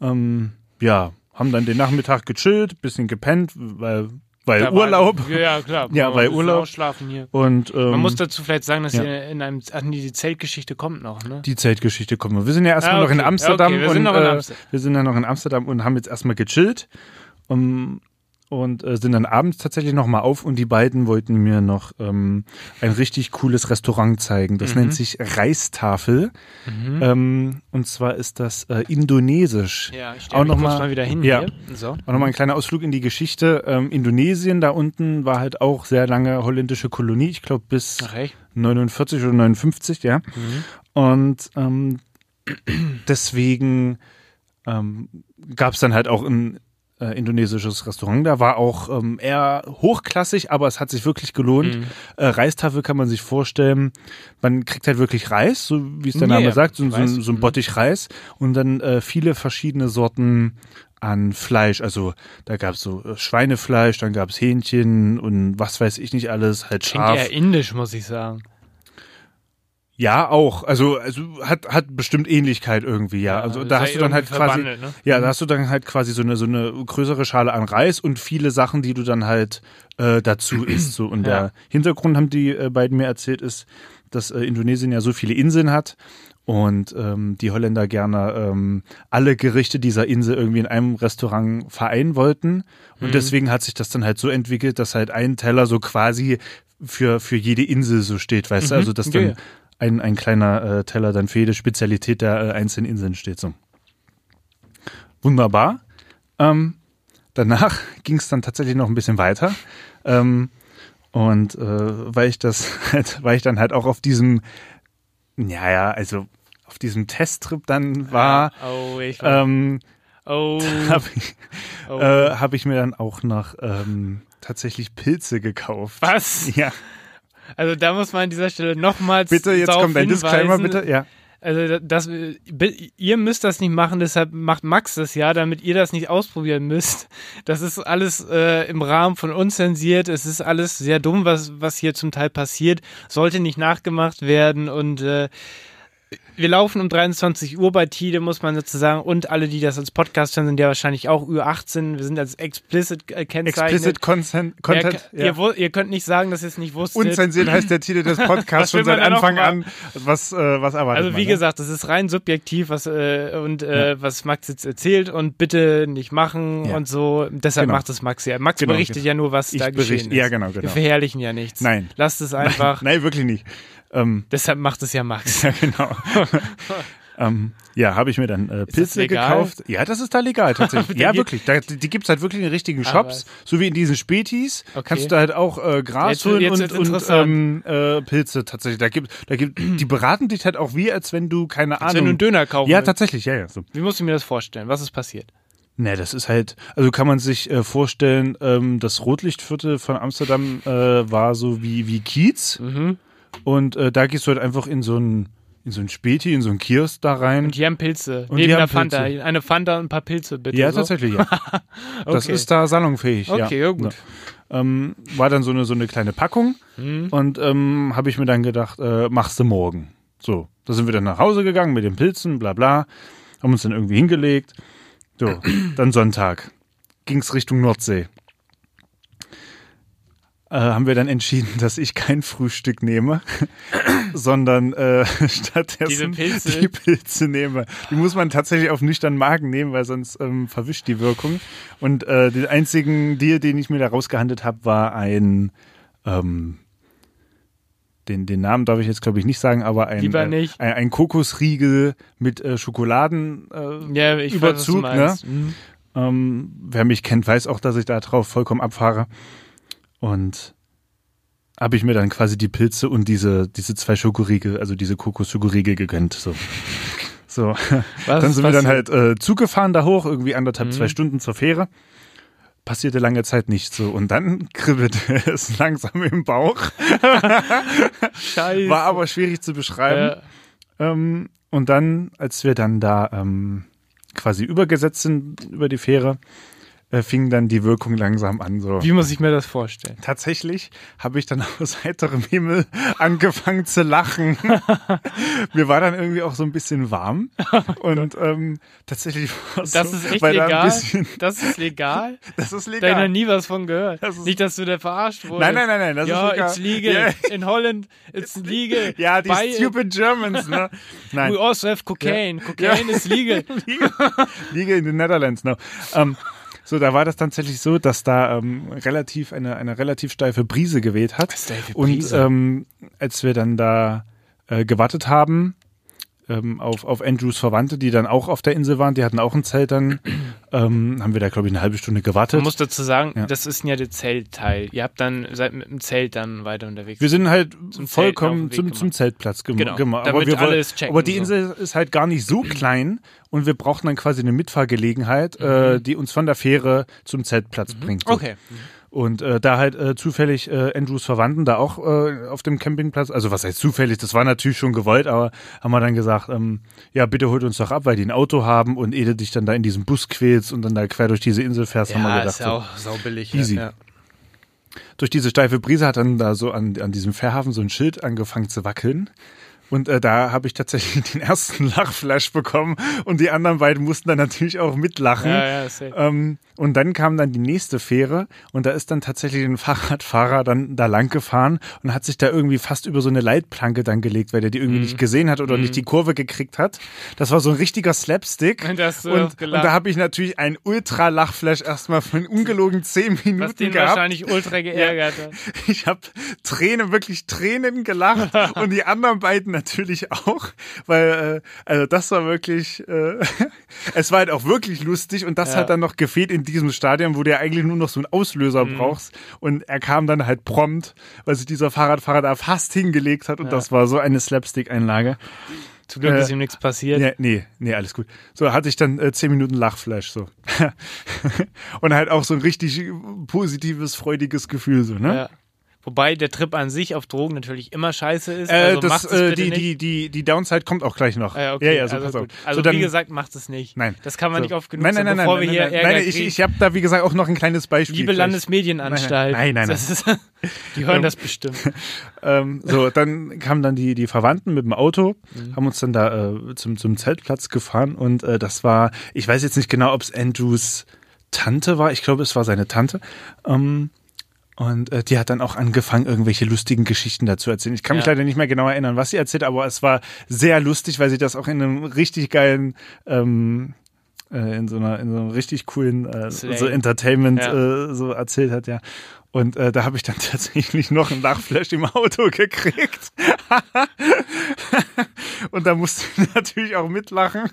Ähm, ja, haben dann den Nachmittag gechillt, bisschen gepennt, weil, weil Da war- Urlaub. Ja, ja, klar. Ja, weil Urlaub. Ausschlafen hier. Und ähm, Man muss dazu vielleicht sagen, dass ja. ihr in einem, ach nee, die Zeltgeschichte kommt noch, ne? die Zeltgeschichte kommen wir. Wir sind ja erstmal Ah, noch in okay. Amsterdam Okay, wir und sind noch in äh, Amsterdam. wir sind ja noch in Amsterdam und haben jetzt erstmal gechillt um, und äh, sind dann abends tatsächlich noch mal auf und die beiden wollten mir noch ähm, ein richtig cooles Restaurant zeigen. Das Mhm. nennt sich Reistafel ähm, und zwar ist das äh, indonesisch. Ja, ich Auch noch mal- mal wieder hin ja. hier. So. Auch nochmal ein kleiner Ausflug in die Geschichte. Ähm, Indonesien da unten war halt auch sehr lange holländische Kolonie, ich glaube bis Ach echt? 49 oder 59, ja. Und ähm, deswegen ähm, gab es dann halt auch ein äh, indonesisches Restaurant. Da war auch ähm, eher hochklassig, aber es hat sich wirklich gelohnt. Mhm. Äh, Reistafel kann man sich vorstellen. Man kriegt halt wirklich Reis, so wie es der Name ja, sagt, so, so, so ein Mhm. Bottich Reis und dann äh, viele verschiedene Sorten an Fleisch. Also da gab es so äh, Schweinefleisch, dann gab es Hähnchen und was weiß ich nicht alles, halt Klingt Schaf. eher indisch, muss ich sagen. Ja, auch. Also, also hat, hat bestimmt Ähnlichkeit irgendwie, ja. Also da sei hast du dann halt quasi, ne? ja, da hast du dann halt quasi so eine, so eine größere Schale an Reis und viele Sachen, die du dann halt äh, dazu isst. So. Und Ja. der Hintergrund, haben die äh, beiden mir erzählt, ist, dass äh, Indonesien ja so viele Inseln hat und ähm, die Holländer gerne ähm, alle Gerichte dieser Insel irgendwie in einem Restaurant vereinen wollten. Und Mhm. deswegen hat sich das dann halt so entwickelt, dass halt ein Teller so quasi für, für jede Insel so steht, weißt du? Mhm. Also dass dann ja. Ein, ein kleiner äh, Teller dann für jede Spezialität der äh, einzelnen Inseln steht. So. Wunderbar. Ähm, danach ging es dann tatsächlich noch ein bisschen weiter. Ähm, und äh, weil ich das halt, weil ich dann halt auch auf diesem, ja, ja, also auf diesem Testtrip dann war, Oh, ich ähm, Oh, habe ich, oh. äh, hab ich mir dann auch noch ähm, tatsächlich Pilze gekauft. Was? Ja, Also da muss man an dieser Stelle nochmals bitte, jetzt kommt ein Disclaimer, bitte. Ja. Also das, ihr müsst das nicht machen, deshalb macht Max das ja, damit ihr das nicht ausprobieren müsst. Das ist alles äh, im Rahmen von unzensiert. Es ist alles sehr dumm, was, was hier zum Teil passiert. Sollte nicht nachgemacht werden und äh, wir laufen um 23 Uhr bei Tide, muss man dazu sagen. Und alle, die das als Podcast hören, sind ja wahrscheinlich auch über 18. Wir sind als explicit äh, kennzeichnet. Explicit Content. Content ihr, ihr, wu- ihr könnt nicht sagen, dass ihr es nicht wusstet. Unzensiert heißt der Titel des Podcasts schon seit man Anfang an. Was, äh, was erwartet Also man? wie ne? gesagt, das ist rein subjektiv, was äh, und äh, was Max jetzt erzählt und bitte nicht machen Ja. und so. Deshalb Genau. macht es Max ja. Max Genau, berichtet genau. ja nur, was Ich da geschehen berichte- ist. ja, genau, Wir genau. verherrlichen ja nichts. Nein. Lasst es einfach. Nein, wirklich nicht. Ähm, Deshalb macht es ja Max. ja, genau. ähm, ja, habe ich mir dann äh, Pilze gekauft. Ja, das ist da legal tatsächlich. Ja, wirklich. Da, die gibt's halt wirklich in den richtigen Shops. was. So wie in diesen Spätis. Okay. Kannst du da halt auch äh, Gras Jetzt- holen jetzt und, und ähm, äh, Pilze tatsächlich. Da gibt, da gibt, die beraten dich halt auch wie, als wenn du keine Als Ahnung. wenn du einen Döner kaufen ja, tatsächlich, ja, ja. So. Wie musst du mir das vorstellen? Was ist passiert? Ne, das ist halt, also kann man sich äh, vorstellen, ähm, das Rotlichtviertel von Amsterdam äh, war so wie, wie Kiez. Mhm. Und äh, da gehst du halt einfach in so ein, in so ein Späti, in so ein Kiosk da rein. Und die haben Pilze. Und Neben die der haben Fanta. Pilze. Eine Fanta und ein paar Pilze, bitte. ja, so. tatsächlich, ja. Das Okay. ist da salonfähig, ja. Okay, ja, gut. Ja. Ähm, war dann so eine, so eine kleine Packung Mhm. und ähm, habe ich mir dann gedacht, äh, machst du morgen. So, da sind wir dann nach Hause gegangen mit den Pilzen, bla bla, haben uns dann irgendwie hingelegt. So, dann Sonntag ging's Richtung Nordsee. Äh, haben wir dann entschieden, dass ich kein Frühstück nehme, sondern äh, stattdessen Pilze? die Pilze nehme. Die muss man tatsächlich auf nüchternen Magen nehmen, weil sonst ähm, verwischt die Wirkung. Und äh, den einzigen Deal, den ich mir da rausgehandelt habe, war ein ähm, den, den Namen darf ich jetzt glaube ich nicht sagen, aber ein, äh, ein, ein Kokosriegel mit äh, Schokoladen äh, Ja, Überzug, weiß, meinst. Mhm. ähm, wer mich kennt, weiß auch, dass ich da drauf vollkommen abfahre. Und habe ich mir dann quasi die Pilze und diese, diese zwei Schokoriegel, also diese Kokosschokoriegel gegönnt. So. So. Was dann sind wir dann halt äh, Zug gefahren da hoch, irgendwie anderthalb, Mhm. zwei Stunden zur Fähre. Passierte lange Zeit nicht so. Und dann kribbelte es langsam im Bauch. Scheiße. War aber schwierig zu beschreiben. Äh, Ähm, und dann, als wir dann da ähm, quasi übergesetzt sind über die Fähre, äh, fing dann die Wirkung langsam an. So. wie muss ich mir das vorstellen? Tatsächlich habe ich dann aus heiterem Himmel angefangen zu lachen. Mir war dann irgendwie auch so ein bisschen warm. und ähm, tatsächlich war es Oh Das so, ist echt legal. bisschen, Das ist legal. das ist Da hab ich noch legal. nie was von gehört. Das Nicht, dass du da verarscht wurdest. Nein, nein, nein, nein, das ja, ist legal. it's legal. Ja. In Holland, it's legal. Ja, die it. stupid Germans, ne? Nein. We also have cocaine. Cocaine is legal. Liege in den Netherlands, no. Ähm, so, da war das tatsächlich so, dass da ähm, relativ eine, eine relativ steife Brise geweht hat. Steife Und Brise? ähm, als wir dann da äh, gewartet haben, ähm, auf, auf Andrews Verwandte, die dann auch auf der Insel waren. Die hatten auch ein Zelt dann. Ähm, haben wir da, glaube ich, eine halbe Stunde gewartet. Man muss dazu sagen, Ja. das ist ja der Zeltteil. Ihr habt dann, seid mit dem Zelt dann weiter unterwegs. Wir sind halt Zum vollkommen zum, zum Zeltplatz gem Genau, gemacht. damit Aber, wir alle wollten- es checken, aber die so. Insel ist halt gar nicht so klein und wir brauchten dann quasi eine Mitfahrgelegenheit, äh, die uns von der Fähre zum Zeltplatz bringt. So. Mhm. Und äh, da halt äh, zufällig äh, Andrews Verwandten da auch äh, auf dem Campingplatz, also was heißt zufällig, das war natürlich schon gewollt, aber haben wir dann gesagt, ähm, ja, bitte holt uns doch ab, weil die ein Auto haben und ehe dich dann da in diesem Bus quälst und dann da quer durch diese Insel fährst, haben wir Ja, gedacht, ist ja so, auch saubillig. Easy. Ja. durch diese steife Brise hat dann da so an, an diesem Fährhafen so ein Schild angefangen zu wackeln. Und äh, da habe ich tatsächlich den ersten Lachflash bekommen und die anderen beiden mussten dann natürlich auch mitlachen. Ja, ja. Ähm, und dann kam dann die nächste Fähre und da ist dann tatsächlich ein Fahrradfahrer dann da lang gefahren und hat sich da irgendwie fast über so eine Leitplanke dann gelegt, weil der die Mhm. irgendwie nicht gesehen hat oder nicht die Kurve gekriegt hat. Das war so ein richtiger Slapstick. Und da hast du und, und da habe ich natürlich einen Ultra-Lachflash erstmal von ungelogen zehn Was Minuten den gehabt. wahrscheinlich ultra geärgert hat. Ich habe Tränen, wirklich Tränen gelacht und die anderen beiden natürlich auch, weil äh, also das war wirklich, äh, es war halt auch wirklich lustig und das Ja. hat dann noch gefehlt in diesem Stadion, wo du ja eigentlich nur noch so einen Auslöser Mhm. brauchst und er kam dann halt prompt, weil sich dieser Fahrradfahrer da fast hingelegt hat und Ja. das war so eine Slapstick-Einlage. Zum Glück Äh, ist ihm nichts passiert. Ja, nee, nee, alles gut. So hatte ich dann äh, zehn Minuten Lachflash so. und halt auch so ein richtig positives, freudiges Gefühl so, ne? Ja. Wobei der Trip an sich auf Drogen natürlich immer scheiße ist. Äh, Also das, macht es äh, bitte die, nicht. die, die, die Downside kommt auch gleich noch. Ja, okay. Ja, ja, so also pass auf. gut. Also so, dann, wie gesagt, macht es nicht. nein. Das kann man So. nicht oft genug nein, nein, sagen, nein, bevor nein, wir hier nein, nein, nein, ich, ich habe da, wie gesagt, auch noch ein kleines Beispiel. Liebe gleich. Landesmedienanstalt. Nein, nein, nein, Das ist, die hören Ähm, das bestimmt. Ähm, so, dann kamen dann die, die Verwandten mit dem Auto, Mhm. haben uns dann da äh, zum, zum Zeltplatz gefahren und äh, das war, ich weiß jetzt nicht genau, ob es Andrews Tante war, ich glaube, es war seine Tante. Ähm, und äh, die hat dann auch angefangen, irgendwelche lustigen Geschichten dazu erzählen. Ich kann mich Ja. leider nicht mehr genau erinnern, was sie erzählt, aber es war sehr lustig, weil sie das auch in einem richtig geilen ähm, äh, in so einer in so einem richtig coolen äh, so Entertainment Ja. äh, so erzählt hat, ja. Und äh, da habe ich dann tatsächlich noch einen Lachflash im Auto gekriegt. und da musste ich natürlich auch mitlachen,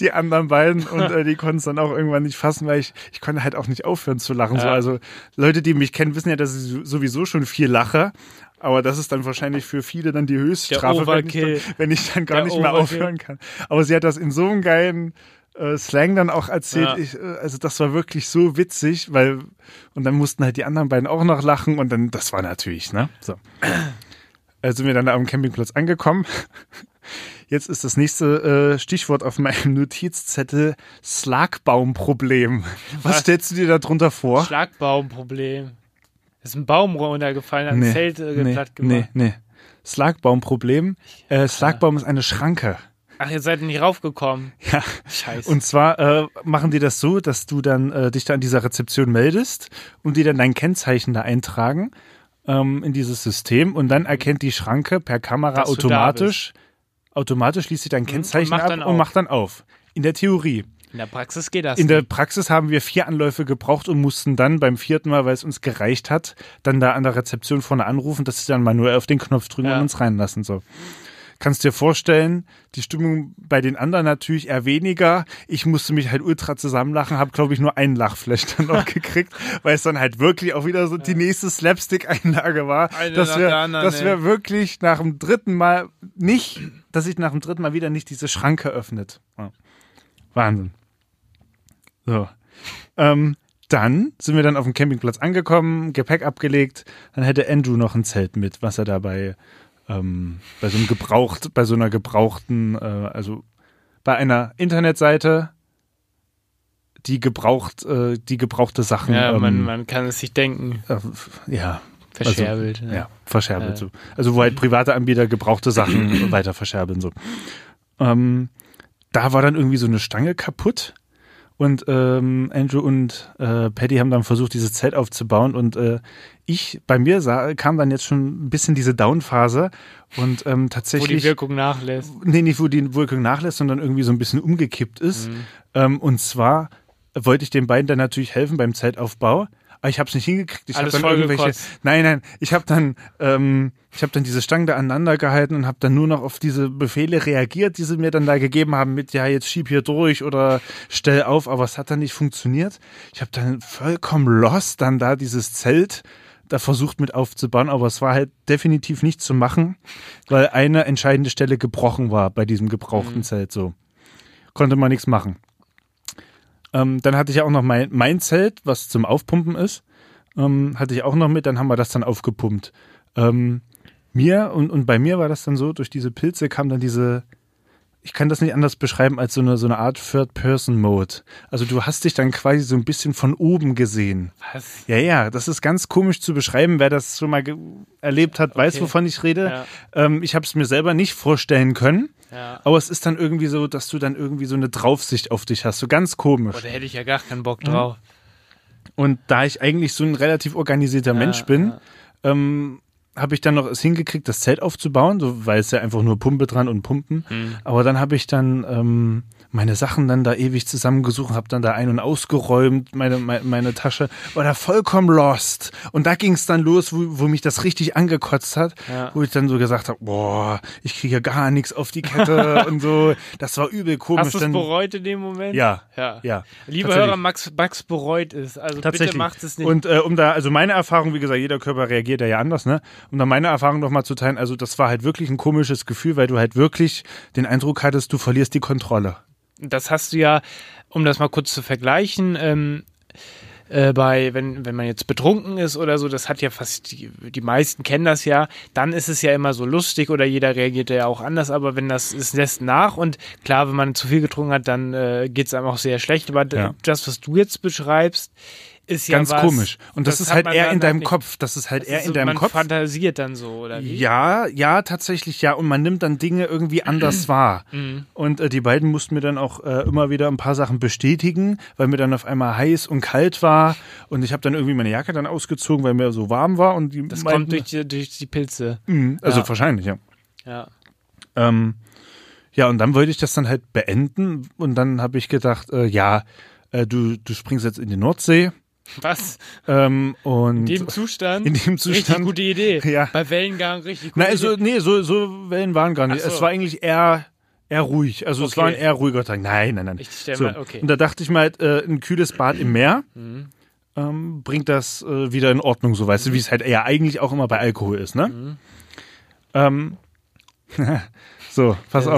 die anderen beiden. Und äh, die konnten es dann auch irgendwann nicht fassen, weil ich, ich konnte halt auch nicht aufhören zu lachen. So, Ja. also Leute, die mich kennen, wissen ja, dass ich sowieso schon viel lache. Aber das ist dann wahrscheinlich für viele dann die Höchststrafe, wenn ich, dann, wenn ich dann gar Der nicht mehr Overkill. aufhören kann. Aber sie hat das in so einem geilen äh, Slang dann auch erzählt. Ja. Ich, äh, also das war wirklich so witzig, weil und dann mussten halt die anderen beiden auch noch lachen und dann das war natürlich, ne? So. Äh, sind wir dann da am Campingplatz angekommen. Jetzt ist das nächste äh, Stichwort auf meinem Notizzettel Schlagbaumproblem. Was Was? stellst du dir da drunter vor? Schlagbaumproblem. Ist ein Baum runtergefallen, hat ein Zelt äh, nee, platt nee, gemacht. nee. Schlagbaumproblem. Äh, Schlagbaum ist eine Schranke. Ach, jetzt seid ihr nicht raufgekommen. Ja. Scheiße. Und zwar äh, machen die das so, dass du dann äh, dich da an dieser Rezeption meldest und die dann dein Kennzeichen da eintragen ähm, in dieses System und dann erkennt die Schranke per Kamera Dass automatisch, automatisch liest sie dein Kennzeichen macht ab und macht dann auf. In der Theorie. in der Praxis geht das In der nicht. Praxis haben wir vier Anläufe gebraucht und mussten dann beim vierten Mal, weil es uns gereicht hat, dann da an der Rezeption vorne anrufen, dass sie dann manuell auf den Knopf drücken Ja. und uns reinlassen. So. Kannst dir vorstellen, die Stimmung bei den anderen natürlich eher weniger. Ich musste mich halt ultra zusammenlachen, habe glaube ich nur einen Lachflash dann noch gekriegt, weil es dann halt wirklich auch wieder so die nächste Slapstick-Einlage war, Eine dass wir, der anderen, dass wir wirklich nach dem dritten Mal nicht, dass ich nach dem dritten Mal wieder nicht diese Schranke öffnet. Ja. Wahnsinn. So. Ähm, dann sind wir dann auf dem Campingplatz angekommen, Gepäck abgelegt. Dann hätte Andrew noch ein Zelt mit, was er dabei ähm, bei so einem gebraucht, bei so einer gebrauchten, äh, also bei einer Internetseite, die gebraucht, äh, die gebrauchte Sachen. Ja, ähm, man, man kann es sich denken. äh, ja, Verscherbelt. also, ja, verscherbelt so. Also wo halt private Anbieter gebrauchte Sachen weiter verscherbeln so. Ähm, da war dann irgendwie so eine Stange kaputt und ähm, Andrew und äh, Paddy haben dann versucht, dieses Zelt aufzubauen und äh, ich, bei mir sah, kam dann jetzt schon ein bisschen diese Down-Phase und ähm, Wo die tatsächlich, Wirkung nachlässt. nee, nicht wo die Wirkung nachlässt, sondern irgendwie so ein bisschen umgekippt ist. Ähm, und zwar wollte ich den beiden dann natürlich helfen beim Zeltaufbau, Aber ich habe es nicht hingekriegt. Ich habe Alles dann irgendwelche. gekotzt. Nein, nein. Ich habe dann, ähm, ich habe dann diese Stangen da aneinander gehalten und habe dann nur noch auf diese Befehle reagiert, die sie mir dann da gegeben haben mit ja jetzt schieb hier durch oder stell auf. Aber es hat dann nicht funktioniert. Ich habe dann vollkommen lost dann da dieses Zelt da versucht mit aufzubauen, aber es war halt definitiv nicht zu machen, weil eine entscheidende Stelle gebrochen war bei diesem gebrauchten Zelt so. Konnte man nichts machen. Ähm, dann hatte ich ja auch noch mein, mein Zelt, was zum Aufpumpen ist, ähm, hatte ich auch noch mit, dann haben wir das dann aufgepumpt. Ähm, mir und, und bei mir war das dann so, durch diese Pilze kam dann diese, ich kann das nicht anders beschreiben als so eine, so eine Art Third-Person-Mode. Also du hast dich dann quasi so ein bisschen von oben gesehen. Was? Ja, ja, das ist ganz komisch zu beschreiben. Wer das schon mal erlebt hat, weiß, Okay. wovon ich rede. Ja. Ähm, ich habe es mir selber nicht vorstellen können. Ja. Aber es ist dann irgendwie so, dass du dann irgendwie so eine Draufsicht auf dich hast. So ganz komisch. Boah, da hätte ich ja gar keinen Bock Mhm. drauf. Und da ich eigentlich so ein relativ organisierter Mensch bin, ja. ähm, habe ich dann noch es hingekriegt, das Zelt aufzubauen, so, weil es ja einfach nur Pumpe dran und Pumpen. Hm. Aber dann habe ich dann ähm, meine Sachen dann da ewig zusammengesucht, habe dann da ein- und ausgeräumt, meine, meine, meine Tasche, war da vollkommen lost. Und da ging es dann los, wo, wo mich das richtig angekotzt hat, Ja. wo ich dann so gesagt habe, boah, ich kriege ja gar nichts auf die Kette und so. Das war übel komisch. Hast du es bereut in dem Moment? Ja, Ja. ja. Liebe tatsächlich. Hörer, Max, Max bereut es. Also Tatsächlich. bitte macht es nicht. Und äh, um da, also meine Erfahrung, wie gesagt, jeder Körper reagiert da ja anders, ne? Um da meine Erfahrung noch mal zu teilen, also das war halt wirklich ein komisches Gefühl, weil du halt wirklich den Eindruck hattest, du verlierst die Kontrolle. Das hast du ja, um das mal kurz zu vergleichen, ähm, äh, bei, wenn, wenn man jetzt betrunken ist oder so, das hat ja fast, die, die meisten kennen das ja, dann ist es ja immer so lustig oder jeder reagiert ja auch anders, aber wenn das, es lässt nach und klar, wenn man zu viel getrunken hat, dann äh, geht es einem auch sehr schlecht, aber Ja. das, was du jetzt beschreibst, ist ja Ganz was, komisch. Und das, ist hat halt man eher in deinem nicht. Kopf. Das ist halt Das eher ist in so, deinem man Kopf. fantasiert dann so, oder wie? Ja, ja, tatsächlich ja. Und man nimmt dann Dinge irgendwie anders wahr. Mhm. Und äh, die beiden mussten mir dann auch äh, immer wieder ein paar Sachen bestätigen, weil mir dann auf einmal heiß und kalt war. Und ich habe dann irgendwie meine Jacke dann ausgezogen, weil mir so warm war. Und Das meinten, kommt durch die, durch die Pilze. Mhm, Also Ja. wahrscheinlich, ja. Ja. Ähm, ja, und dann wollte ich das dann halt beenden und dann habe ich gedacht, äh, ja, äh, du, du springst jetzt in die Nordsee Was? ähm, und In dem Zustand? in dem Richtig Zustand. gute Idee. Ja. Bei Wellengang richtig gut. Na, also, nee, so, so Wellen waren gar nicht. So. Es war eigentlich eher, eher ruhig. Also es Okay. war ein eher ruhiger Tag. Nein, nein, nein. Ich stell so. mal- okay. Und da dachte ich mal, halt, äh, ein kühles Bad im Meer Mhm. ähm, bringt das äh, wieder in Ordnung, so weißt du, wie es halt eher eigentlich auch immer bei Alkohol ist, ne? Mhm. Ähm, so, pass ist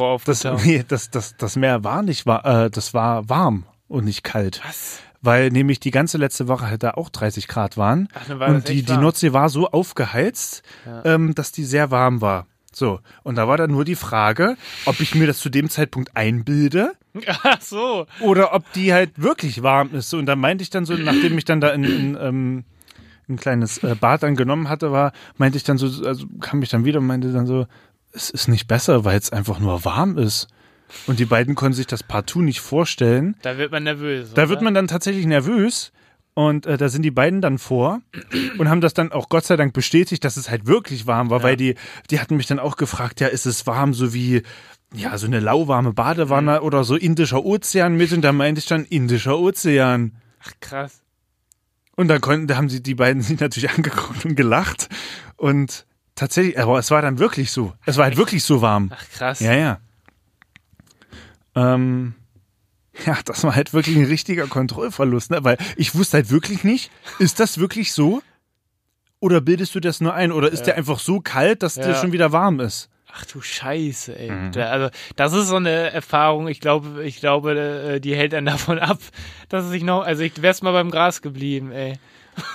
auf. das, das, nee, das, das, das Meer war nicht war, äh, das war warm und nicht kalt. Was? Weil nämlich die ganze letzte Woche halt da auch 30 Grad waren. Ach, dann war und die, die. Nordsee war so aufgeheizt, Ja. ähm, dass die sehr warm war. So, und da war dann nur die Frage, ob ich mir das zu dem Zeitpunkt einbilde Ach so. oder ob die halt wirklich warm ist. Und da meinte ich dann so, nachdem ich dann da in, in ähm, ein kleines äh, Bad dann genommen hatte, war, meinte ich dann so, also kam ich dann wieder und meinte dann so, es ist nicht besser, weil es einfach nur warm ist. Und die beiden konnten sich das partout nicht vorstellen. Da wird man nervös. Da oder? wird man dann tatsächlich nervös. Und äh, da sind die beiden dann vor und haben das dann auch Gott sei Dank bestätigt, dass es halt wirklich warm war, weil die, die hatten mich dann auch gefragt, ja, ist es warm, so wie, ja, so eine lauwarme Badewanne oder so Indischer Ozean mit? Und da meinte ich dann Indischer Ozean. Ach, krass. Und dann konnten, da haben sie die beiden sich natürlich angeguckt und gelacht. Und tatsächlich, aber es war dann wirklich so. Es war halt wirklich so warm. Ach, krass. Ja, ja. Ähm, ja, das war halt wirklich ein richtiger Kontrollverlust, ne? Weil ich wusste halt wirklich nicht, ist das wirklich so? Oder bildest du das nur ein? Oder ist der einfach so kalt, dass der Ja. schon wieder warm ist? Ach du Scheiße, ey. Mhm. Also, das ist so eine Erfahrung, ich glaube, ich glaube, äh, die hält einen davon ab, dass ich noch, also ich wär's mal beim Gras geblieben, ey.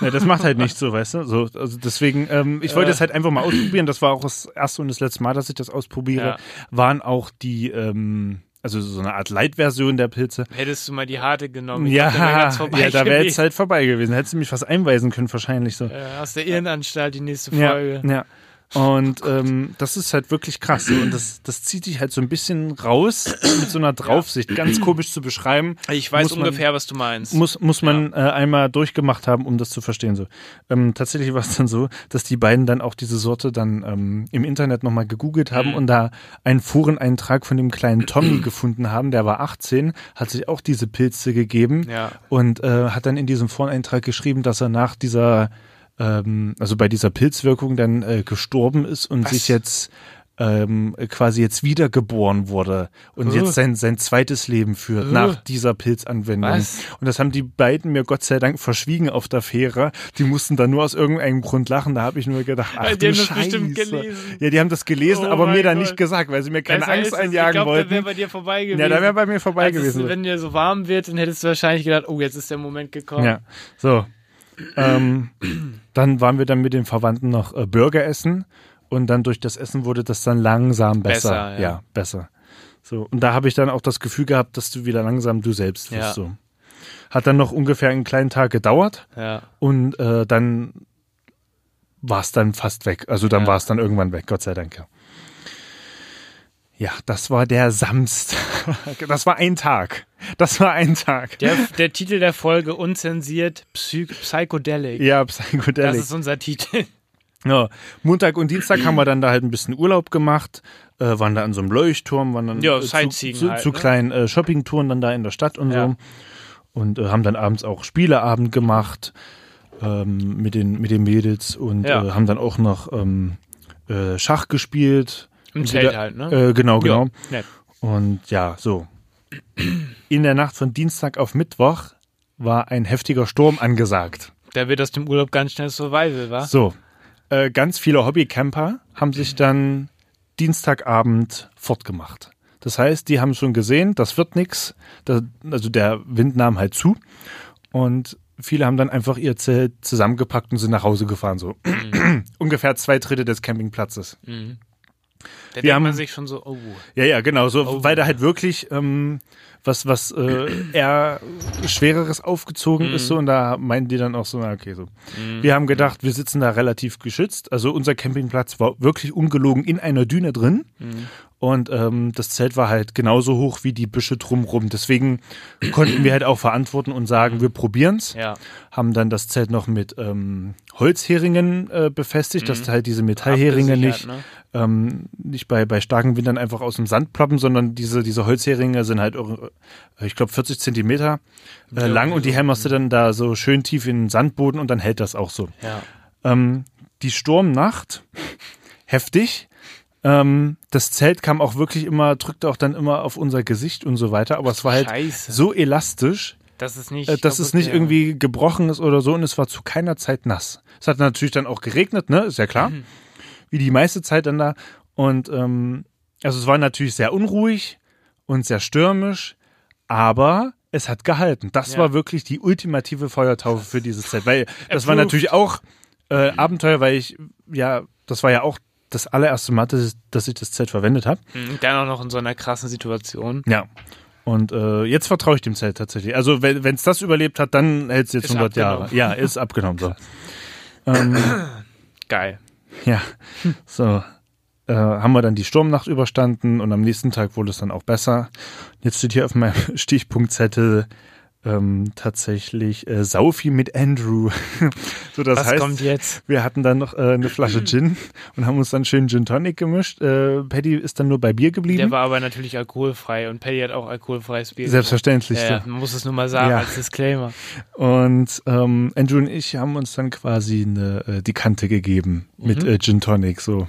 Ja, das macht halt nicht so, weißt du? So, also deswegen, ähm, ich wollte Ja. es halt einfach mal ausprobieren. Das war auch das erste und das letzte Mal, dass ich das ausprobiere. Ja. Waren auch die, ähm, also so eine Art Light-Version der Pilze. Hättest du mal die harte genommen. Ja, glaub, ja, da wäre jetzt halt vorbei gewesen. Hättest du mich was einweisen können, wahrscheinlich so. äh, aus der Irrenanstalt die nächste Ja, Folge. ja. Und ähm, das ist halt wirklich krass. Und das, das zieht dich halt so ein bisschen raus mit so einer Draufsicht. Ganz komisch zu beschreiben. Ich weiß man- ungefähr, was du meinst. Muss, muss man äh, einmal durchgemacht haben, um das zu verstehen. So. Ähm, tatsächlich war es dann so, dass die beiden dann auch diese Sorte dann ähm, im Internet nochmal gegoogelt haben Mhm. und da einen Foreneintrag von dem kleinen Tommy gefunden haben. Der war 18, hat sich auch diese Pilze gegeben Ja. und äh, hat dann in diesem Foreneintrag geschrieben, dass er nach dieser, ähm, also bei dieser Pilzwirkung dann äh, gestorben ist und Was? sich jetzt ähm, quasi jetzt wiedergeboren wurde und Huh. jetzt sein, sein zweites Leben führt Huh. nach dieser Pilzanwendung. Was? Und das haben die beiden mir Gott sei Dank verschwiegen auf der Fähre. Die mussten da nur aus irgendeinem Grund lachen. Da habe ich nur gedacht, ach Die haben das Scheiße. bestimmt gelesen. Ja, die haben das gelesen, Oh aber mir dann Gott. nicht gesagt, weil sie mir keine Besser Angst ist es. einjagen ich glaub, wollten. Der wäre bei dir vorbei gewesen. ja, da wäre bei mir vorbei Als es- gewesen. Wenn dir so warm wird, dann hättest du wahrscheinlich gedacht, oh, jetzt ist der Moment gekommen. Ja, so. Ähm, dann waren wir dann mit den Verwandten noch äh, Burger essen und dann durch das Essen wurde das dann langsam besser. Besser, ja. besser. So, und da habe ich dann auch das Gefühl gehabt, dass du wieder langsam du selbst wirst. Ja. So. Hat dann noch ungefähr einen kleinen Tag gedauert Ja. und äh, dann war es dann fast weg. Also dann Ja. war es dann irgendwann weg, Gott sei Dank. Ja. Ja, das war der Samstag. Das war ein Tag. Das war ein Tag. Der, der Titel der Folge unzensiert Psy Psychedelic. Ja, Das Psychedelic. ist unser Titel. Ja, Montag und Dienstag haben wir dann da halt ein bisschen Urlaub gemacht, äh, waren da an so einem Leuchtturm, waren dann Ja, äh, zu, zu, halt, zu ne? kleinen äh, Shoppingtouren dann da in der Stadt und Ja. so und äh, haben dann abends auch Spieleabend gemacht ähm, mit den mit den Mädels und Ja. äh, haben dann auch noch ähm, äh, Schach gespielt. Im Zelt wieder- halt, ne? Äh, genau, genau. Ja. Und ja, so. In der Nacht von Dienstag auf Mittwoch war ein heftiger Sturm angesagt. Da wird aus dem Urlaub ganz schnell Survival, wa? So, äh, ganz viele Hobbycamper haben sich dann Dienstagabend fortgemacht. Das heißt, die haben schon gesehen, das wird. Da, also der Wind nahm halt zu. Und viele haben dann einfach ihr Zelt zusammengepackt und sind nach Hause gefahren. So ungefähr zwei Drittel des Campingplatzes. Da denkt haben- man sich schon so, oh. Ja, ja, genau. So, Oh. weil da halt wirklich ähm, was, was äh, eher Schwereres aufgezogen ist so und da meinten die dann auch so, na okay, so. Wir haben gedacht, wir sitzen da relativ geschützt. Also unser Campingplatz war wirklich ungelogen in einer Düne drin. Und ähm, das Zelt war halt genauso hoch wie die Büsche drumrum. Deswegen konnten wir halt auch verantworten und sagen, wir probieren's. Ja. Haben dann das Zelt noch mit ähm, Holzheringen äh, befestigt, dass halt diese Metallheringe nicht, ne? ähm, nicht bei, bei starken Windern einfach aus dem Sand ploppen, sondern diese, diese Holzheringe sind halt, ich glaube, 40 Zentimeter äh, lang und die hämmerst du dann da so schön tief in den Sandboden und dann hält das auch so. Ja. Ähm, die Sturmnacht, heftig. Ähm, das Zelt kam auch wirklich immer, drückte auch dann immer auf unser Gesicht und so weiter, aber es war halt Scheiße. so elastisch, Das ist nicht. äh, dass es nicht irgendwie gebrochen ist oder so und es war zu keiner Zeit nass. Es hat natürlich dann auch geregnet, ne, ist ja klar, Mhm. wie die meiste Zeit dann da und ähm, also es war natürlich sehr unruhig und sehr stürmisch, aber es hat gehalten. Das Ja. war wirklich die ultimative Feuertaufe für dieses Zelt, weil das war Approved. natürlich auch äh, Abenteuer, weil ich ja, das war ja auch das allererste Mal, dass ich, das Zelt verwendet habe. Mhm, Dann auch noch in so einer krassen Situation. Ja. Und äh, jetzt vertraue ich dem Zelt tatsächlich. Also wenn es das überlebt hat, dann hält es jetzt Ist 100 Jahre. abgenommen. Ja, ist abgenommen. So. ähm, Geil. ja, so. Äh, haben wir dann die Sturmnacht überstanden und am nächsten Tag wurde es dann auch besser. Jetzt steht hier auf meinem Stichpunktzettel ähm, tatsächlich äh, Saufi mit Andrew. so, das Was heißt, kommt jetzt? wir hatten dann noch äh, eine Flasche Gin und haben uns dann schön Gin Tonic gemischt. Äh, Paddy ist dann nur bei Bier geblieben. Der war aber natürlich alkoholfrei und Paddy hat auch alkoholfreies Bier. Selbstverständlich. Ja, man muss es nur mal sagen Ja. als Disclaimer. Und ähm, Andrew und ich haben uns dann quasi eine, äh, die Kante gegeben mit Mhm. äh, Gin Tonic. So.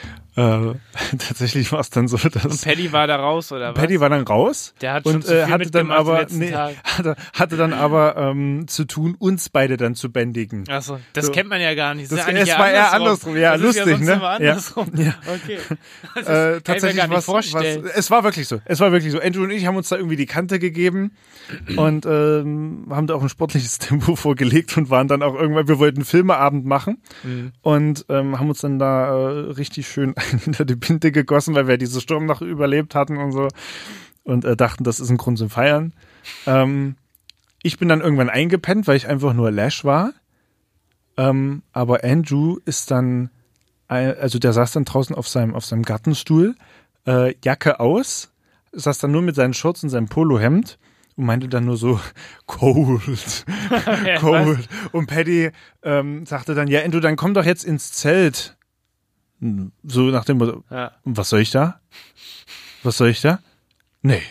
Äh, tatsächlich war es dann so, dass Und Paddy war da raus, oder was? Paddy war dann raus Der hat schon und zu äh, viel hatte dann aber nee, hatte, hatte dann aber ähm, zu tun, uns beide dann zu bändigen. Achso, das So. kennt man ja gar nicht. Das- ist ja war eher andersrum. Ja, das ist ja lustig, ne? Ja. andersrum. Ja. Okay. Das ist, äh, mir tatsächlich was, vorstellen. was, es war wirklich so. Es war wirklich so. Andrew und ich haben uns da irgendwie die Kante gegeben und ähm, haben da auch ein sportliches Tempo vorgelegt und waren dann auch irgendwann, wir wollten Filmeabend machen Mhm. und ähm, haben uns dann da äh, richtig schön hinter die Pinte gegossen, weil wir diese Sturmnacht überlebt hatten und so und äh, dachten, das ist ein Grund zum Feiern. Ähm, ich bin dann irgendwann eingepennt, weil ich einfach nur Lash war. Ähm, aber Andrew ist dann also der saß dann draußen auf seinem, auf seinem Gartenstuhl, äh, Jacke aus, saß dann nur mit seinen Shorts und seinem Polohemd und meinte dann nur so, cold, cold. Und Paddy ähm, sagte dann, ja, Endo, dann komm doch jetzt ins Zelt. Hm, So nach dem Motto, Ja. was soll ich da? Was soll ich da? Nee.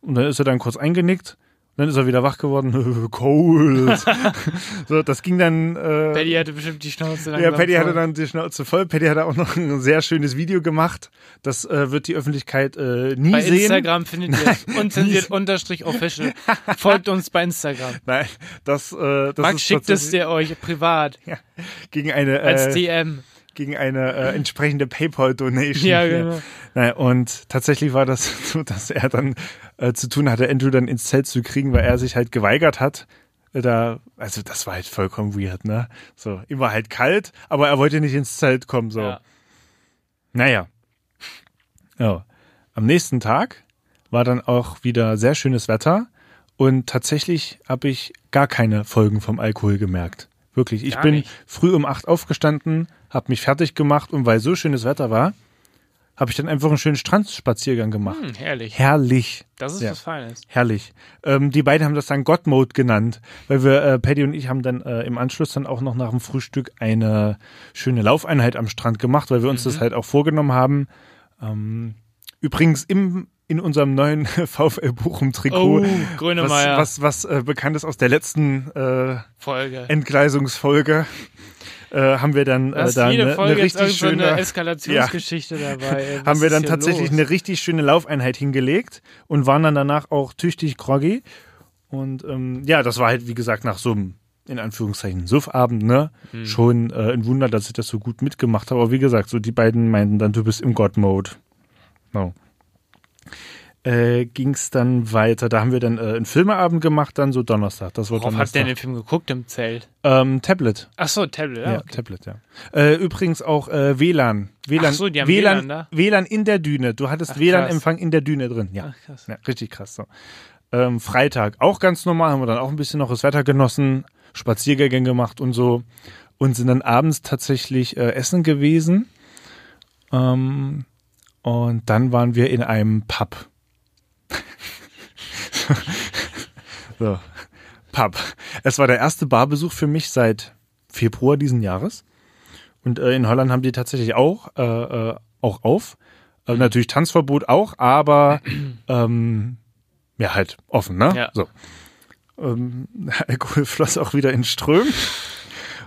Und dann ist er dann kurz eingenickt. Dann ist er wieder wach geworden. Cold. so, das ging dann. Äh, Paddy hatte bestimmt die Schnauze ja, langsam Paddy hatte voll. dann die Schnauze voll. Paddy hatte auch noch ein sehr schönes Video gemacht. Das äh, wird die Öffentlichkeit äh, nie Bei sehen. Instagram findet ihr unzensiert unterstrich official. Folgt uns bei Instagram. Nein, das, äh, das Max schickt es dir euch privat gegen eine als äh, DM. Gegen eine äh, entsprechende PayPal-Donation. Ja, hier. genau. Und tatsächlich war das so, dass er dann äh, zu tun hatte, Andrew dann ins Zelt zu kriegen, weil er sich halt geweigert hat. äh, Da, also das war halt vollkommen weird, ne? So, ihm war halt kalt, aber er wollte nicht ins Zelt kommen, so. Ja. Naja. Ja. Am nächsten Tag war dann auch wieder sehr schönes Wetter und tatsächlich habe ich gar keine Folgen vom Alkohol gemerkt. Wirklich. Ich Gar bin nicht? früh um acht aufgestanden, habe mich fertig gemacht und weil so schönes Wetter war, habe ich dann einfach einen schönen Strandspaziergang gemacht. Hm, herrlich. Herrlich. Das ist Ja. was Feines. Herrlich. Ähm, die beiden haben das dann God Mode genannt, weil wir, äh, Paddy und ich haben dann äh, im Anschluss dann auch noch nach dem Frühstück eine schöne Laufeinheit am Strand gemacht, weil wir uns Mhm. das halt auch vorgenommen haben. Ähm, übrigens im, in unserem neuen VfL Bochum Trikot, Oh, was, Grönemeyer. was, was äh, bekannt ist aus der letzten äh, Folge. Entgleisungsfolge, äh, haben wir dann äh, da eine, Folge eine richtig so eine schöne Eskalationsgeschichte dabei. ey. Was haben wir dann tatsächlich los? eine richtig schöne Laufeinheit hingelegt und waren dann danach auch tüchtig groggy. Und ähm, ja, das war halt, wie gesagt, nach so einem, in Anführungszeichen, Suffabend, ne? Hm. Schon äh, ein Wunder, dass ich das so gut mitgemacht habe. Aber wie gesagt, so die beiden meinten dann, du bist im God-Mode. No. Äh, ging's dann weiter. Da haben wir dann äh, einen Filmeabend gemacht, dann so Donnerstag. Das war Worauf Donnerstag. habt ihr denn den Film geguckt im Zelt? ähm, Tablet. Ach so, Tablet, ja. Ja, okay. Tablet, ja. Äh, übrigens auch äh, WLAN. WLAN, Ach so, die haben WLAN, WLAN da? WLAN in der Düne. Du hattest WLAN-Empfang in der Düne drin. Ja. Ach, krass. ja, richtig krass. So. Ähm, Freitag auch ganz normal, haben wir dann auch ein bisschen noch das Wetter genossen, Spaziergänge gemacht und so und sind dann abends tatsächlich äh, essen gewesen. Ähm, und dann waren wir in einem Pub. so, Pub. Es war der erste Barbesuch für mich seit Februar diesen Jahres. Und äh, in Holland haben die tatsächlich auch, äh, äh, auch auf. Äh, natürlich Tanzverbot auch, aber ähm, ja, halt offen, ne? Ja. So. Ähm, Alkohol floss auch wieder in Strömen.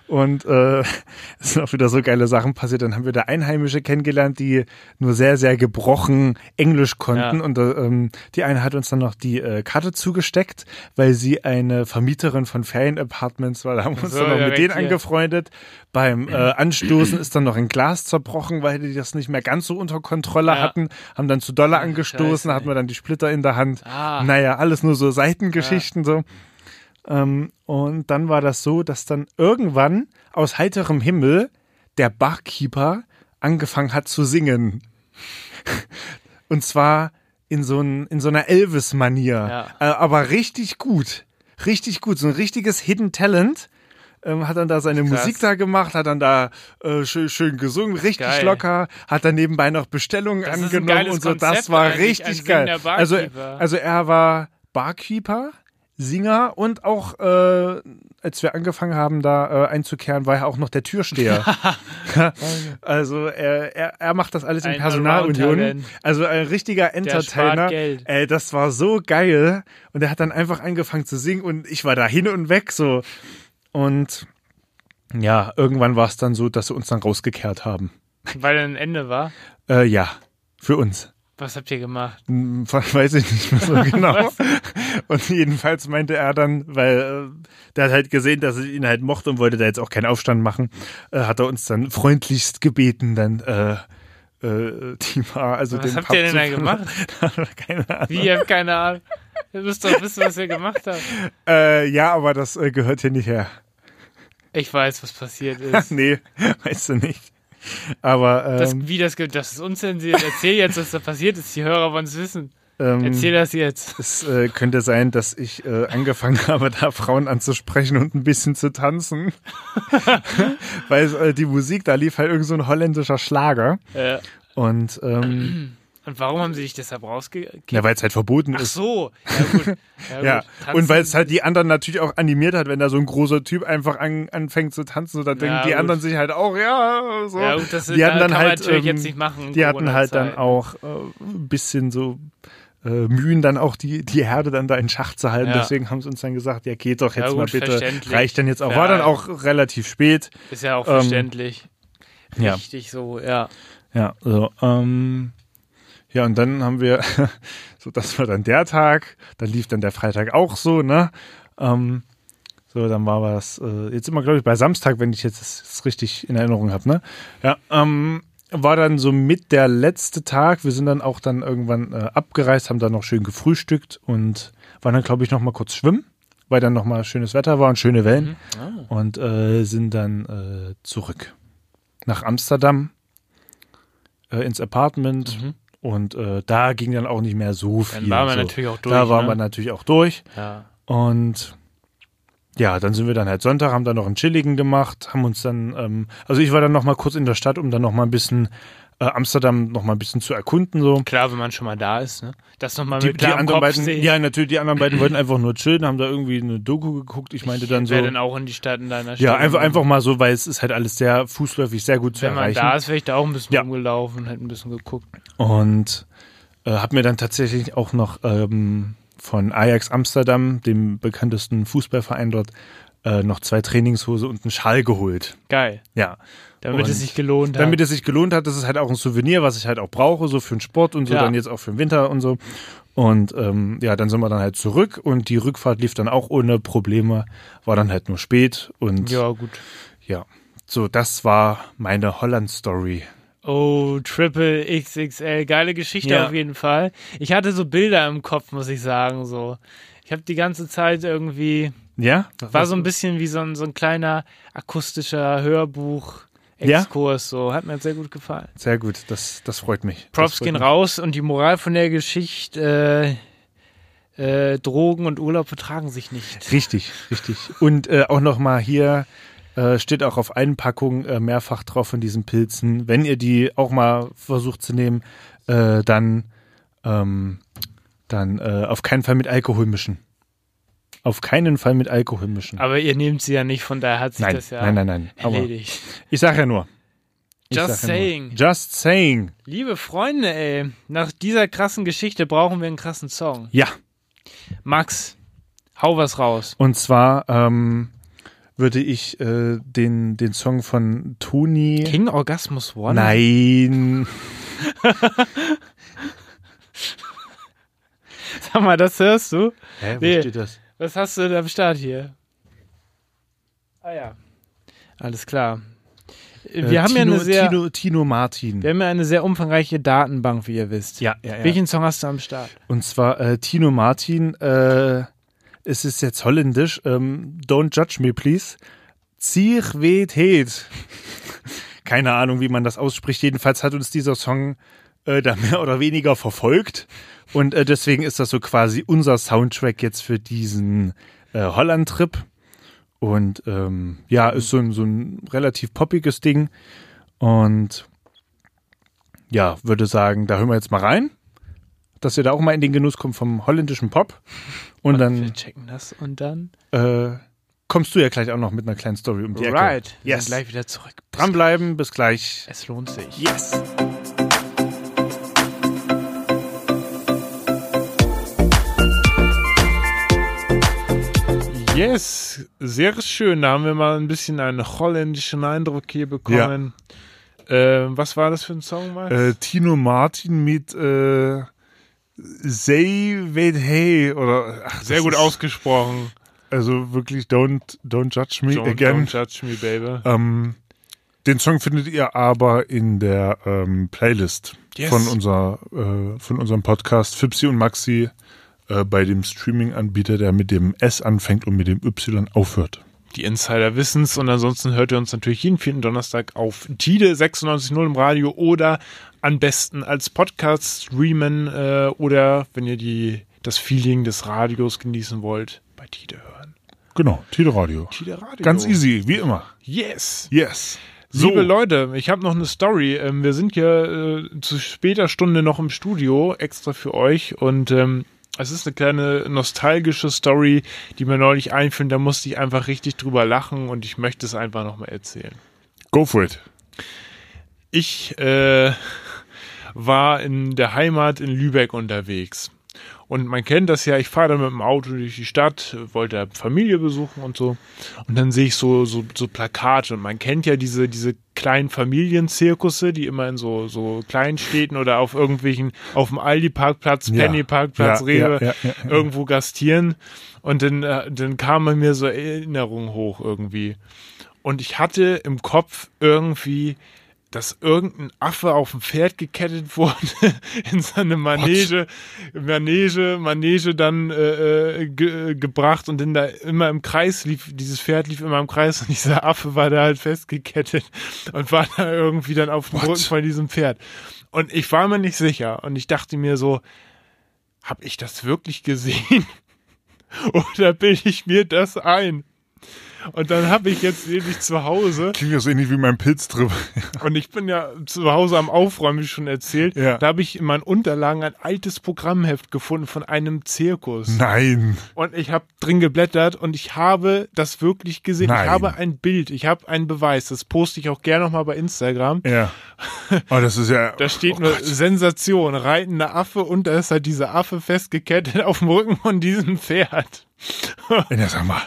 Und äh, es sind auch wieder so geile Sachen passiert. Dann haben wir da Einheimische kennengelernt, die nur sehr, sehr gebrochen Englisch konnten. Ja. Und äh, ähm, die eine hat uns dann noch die äh, Karte zugesteckt, weil sie eine Vermieterin von Ferienapartments war. Da haben wir uns So, dann noch mit direkt denen hier. angefreundet. Beim äh, Anstoßen ist dann noch ein Glas zerbrochen, weil die das nicht mehr ganz so unter Kontrolle Ja. hatten. Haben dann zu Dollar angestoßen, Scheiße, hatten wir dann die Splitter in der Hand. Ah. Naja, alles nur so Seitengeschichten so. Ähm, und dann war das so, dass dann irgendwann aus heiterem Himmel der Barkeeper angefangen hat zu singen. Und zwar in so, ein, in so einer Elvis-Manier. Ja. Äh, aber richtig gut. Richtig gut. So ein richtiges Hidden Talent. Ähm, hat dann da seine Krass. Musik da gemacht, hat dann da äh, schön, schön gesungen, richtig Geil. locker, hat dann nebenbei noch Bestellungen Das angenommen und so. Das Konzept war eigentlich, richtig geil. Also, also er war Barkeeper, Singer und auch, äh, als wir angefangen haben, da äh, einzukehren, war er auch noch der Türsteher. also er, er, er macht das alles in Ein Personalunion. Also ein richtiger Entertainer. Ey, das war so geil. Und er hat dann einfach angefangen zu singen und ich war da hin und weg so. Und ja, irgendwann war es dann so, dass sie uns dann rausgekehrt haben. Weil ein Ende war. Äh, ja, für uns. Was habt ihr gemacht? Hm, Weiß ich nicht mehr so genau. Und jedenfalls meinte er dann, weil äh, der hat halt gesehen, dass ich ihn halt mochte und wollte da jetzt auch keinen Aufstand machen, äh, hat er uns dann freundlichst gebeten, dann äh, äh, die war, also Was den habt Pub ihr denn da gemacht? Keine Ahnung. Wie, ihr habt keine Ahnung. Ihr müsst doch wissen, was ihr gemacht habt. Äh, ja, aber das äh, gehört hier nicht her. Ich weiß, was passiert ist. nee, weißt du nicht. Aber Das, ähm, wie das, ge- das ist unzensiert. Erzähl jetzt, was da passiert ist. Die Hörer wollen es wissen. Ähm, Erzähl das jetzt. Es äh, könnte sein, dass ich äh, angefangen habe, da Frauen anzusprechen und ein bisschen zu tanzen. Weil äh, die Musik, da lief halt irgend so ein holländischer Schlager. Äh, Und ähm, und warum haben sie dich deshalb rausgekickt? ja, weil es halt verboten Ach ist. so. Ja, gut. Ja, Ja, gut. Und weil es halt die anderen natürlich auch animiert hat, wenn da so ein großer Typ einfach an, anfängt zu tanzen, so, dann Ja, denken die gut. anderen sich halt auch, ja, so. Ja, gut, das die hatten da dann halt, natürlich ähm, jetzt nicht machen. die hatten halt dann auch äh, ein bisschen so äh, Mühen, dann auch die, die Herde dann da in Schach zu halten. Ja. Deswegen haben sie uns dann gesagt, ja, geht doch Ja, jetzt mal gut, bitte. verständlich. Reicht dann jetzt auch. Ja. War dann auch relativ spät. Ist ja auch ähm, verständlich. ja. Richtig so, ja. Ja, so, ähm, ja, und dann haben wir, so, das war dann der Tag, dann lief dann der Freitag auch so, ne? Ähm, so, dann war was, äh, jetzt immer, glaube ich, bei Samstag, wenn ich jetzt das, das richtig in Erinnerung habe, ne? Ja, ähm, war dann so mit der letzte Tag. Wir sind dann auch dann irgendwann äh, abgereist, haben dann noch schön gefrühstückt und waren dann, glaube ich, noch mal kurz schwimmen, weil dann noch mal schönes Wetter war und schöne Wellen Ah. und äh, sind dann äh, zurück nach Amsterdam äh, ins Apartment Mhm. und äh, da ging dann auch nicht mehr so viel. Dann waren wir so. natürlich auch durch. Da waren ne? wir natürlich auch durch ja. und ja, dann sind wir dann halt Sonntag, haben dann noch einen Chilligen gemacht, haben uns dann, ähm, also ich war dann noch mal kurz in der Stadt, um dann noch mal ein bisschen äh, Amsterdam noch mal ein bisschen zu erkunden so. Klar, wenn man schon mal da ist, ne? Das nochmal Die, mit die anderen beiden, sehen. ja natürlich, die anderen beiden wollten einfach nur chillen, haben da irgendwie eine Doku geguckt. Ich meinte dann so, denn auch in die Stadt in deiner Stadt? ja einfach einfach mal so, weil es ist halt alles sehr fußläufig, sehr gut zu Wenn man erreichen. da ist, wäre ich da auch ein bisschen Ja. rumgelaufen, hätte ein bisschen geguckt. Und äh, habe mir dann tatsächlich auch noch ähm, von Ajax Amsterdam, dem bekanntesten Fußballverein dort, äh, noch zwei Trainingshose und einen Schal geholt. Geil. Ja. Damit Und es sich gelohnt hat. Damit es sich gelohnt hat, das ist halt auch ein Souvenir, was ich halt auch brauche, so für den Sport und so, Ja. dann jetzt auch für den Winter und so. Und ähm, ja, dann sind wir dann halt zurück und die Rückfahrt lief dann auch ohne Probleme, war dann halt nur spät und ja, gut. ja. So, das war meine Holland-Story. Oh, Triple XXL. Geile Geschichte Ja. auf jeden Fall. Ich hatte so Bilder im Kopf, muss ich sagen, so. Ich habe die ganze Zeit irgendwie, Ja? war so ein bisschen wie so ein, so ein kleiner akustischer Hörbuch. Ja? Exkurs, so. Hat mir sehr gut gefallen. Sehr gut, das, das freut mich. Props freut gehen mich. raus und die Moral von der Geschichte, äh, äh, Drogen und Urlaub vertragen sich nicht. Richtig, richtig. Und äh, auch nochmal hier äh, steht auch auf allen Packungen äh, mehrfach drauf von diesen Pilzen. Wenn ihr die auch mal versucht zu nehmen, äh, dann, ähm, dann äh, auf keinen Fall mit Alkohol mischen. Auf keinen Fall mit Alkohol mischen. Aber ihr nehmt sie ja nicht, von daher hat sich nein, das ja nein, nein, nein. Aber erledigt. ich sag ja nur. Just sag ja nur. saying. Just saying. Liebe Freunde, ey, nach dieser krassen Geschichte brauchen wir einen krassen Song. Ja. Max, hau was raus. Und zwar ähm, würde ich äh, den, den Song von Toni. King Orgasmus One? Nein. Sag mal, das hörst du? Hä, wo Nee. steht das? Was hast du denn am Start hier? Ah ja. Alles klar. Wir Äh, haben ja Tino, eine sehr, Tino, Tino Martin. wir haben ja eine sehr umfangreiche Datenbank, wie ihr wisst. Ja, ja, ja. Welchen Song hast du am Start? Und zwar äh, Tino Martin, äh, es ist jetzt holländisch, ähm, Don't Judge Me Please. Heet. Keine Ahnung, wie man das ausspricht. Jedenfalls hat uns dieser Song äh, da mehr oder weniger verfolgt. Und äh, deswegen ist das so quasi unser Soundtrack jetzt für diesen äh, Holland-Trip. Und ähm, ja, ist so ein, so ein relativ poppiges Ding. Und ja, würde sagen, da hören wir jetzt mal rein dass ihr da auch mal in den Genuss kommt vom holländischen Pop. Und Wir dann checken das und dann. äh, kommst du ja gleich auch noch mit einer kleinen Story um die Ecke. Right. Wir Yes. sind gleich wieder zurück. Dranbleiben, bis gleich. Es lohnt sich. Yes. Yes, sehr schön. Da haben wir mal ein bisschen einen holländischen Eindruck hier bekommen. Ähm, was war das für ein Song, Max? Äh, Tino Martin mit äh, Say Hey oder ach, sehr gut ist- ausgesprochen. Also wirklich Don't Don't Judge Me Don't, Again. don't judge me, baby. Ähm, den Song findet ihr aber in der ähm, Playlist Yes. von, unser, äh, von unserem Podcast Fipsi und Maxi äh, bei dem Streaming-Anbieter, der mit dem S anfängt und mit dem Y aufhört. Die Insider wissen's und ansonsten hört ihr uns natürlich jeden vierten Donnerstag auf Tide 96.0 im Radio oder am besten als Podcast streamen äh, oder wenn ihr die, das Feeling des Radios genießen wollt, bei Tide hören. Genau, Tide Radio. Tide Radio. Ganz easy, wie immer. Yes. Yes. Liebe Leute, ich habe noch eine Story. Ähm, wir sind hier äh, zu später Stunde noch im Studio, extra für euch. Und ähm, es ist eine kleine nostalgische Story, die mir neulich einfiel. Da musste ich einfach richtig drüber lachen und ich möchte es einfach nochmal erzählen. Go for it. Ich äh, war in der Heimat in Lübeck unterwegs. Und man kennt das ja, ich fahre dann mit dem Auto durch die Stadt, wollte Familie besuchen und so. Und dann sehe ich so, so, so Plakate. Und man kennt ja diese, diese kleinen Familienzirkusse, die immer in so, so Kleinstädten oder auf irgendwelchen, auf dem Aldi-Parkplatz. Penny-Parkplatz, Ja, Rewe, ja, ja, ja, ja. irgendwo gastieren. Und dann, äh, dann kamen mir so Erinnerungen hoch irgendwie. Und ich hatte im Kopf irgendwie, dass irgendein Affe auf ein Pferd gekettet wurde in seine Manege, Manege, Manege dann äh, äh, ge gebracht und dann da immer im Kreis lief, dieses Pferd lief immer im Kreis und dieser Affe war da halt festgekettet und war da irgendwie dann auf dem What? Rücken von diesem Pferd. Und ich war mir nicht sicher und ich dachte mir so, habe ich das wirklich gesehen? Oder bilde ich mir das ein? Und dann habe ich jetzt nämlich zu Hause Klingt ja so ähnlich wie mein Pilztrip. und ich bin ja zu Hause am Aufräumen, wie schon erzählt. Ja. Da habe ich in meinen Unterlagen ein altes Programmheft gefunden von einem Zirkus. Nein. Und ich habe drin geblättert und ich habe das wirklich gesehen. Nein. Ich habe ein Bild, ich habe einen Beweis. Das poste ich auch gerne nochmal bei Instagram. Ja. Oh, das ist ja. Da steht oh nur Gott. Sensation, reitender Affe und da ist halt dieser Affe festgekettet auf dem Rücken von diesem Pferd. Ja, sag mal.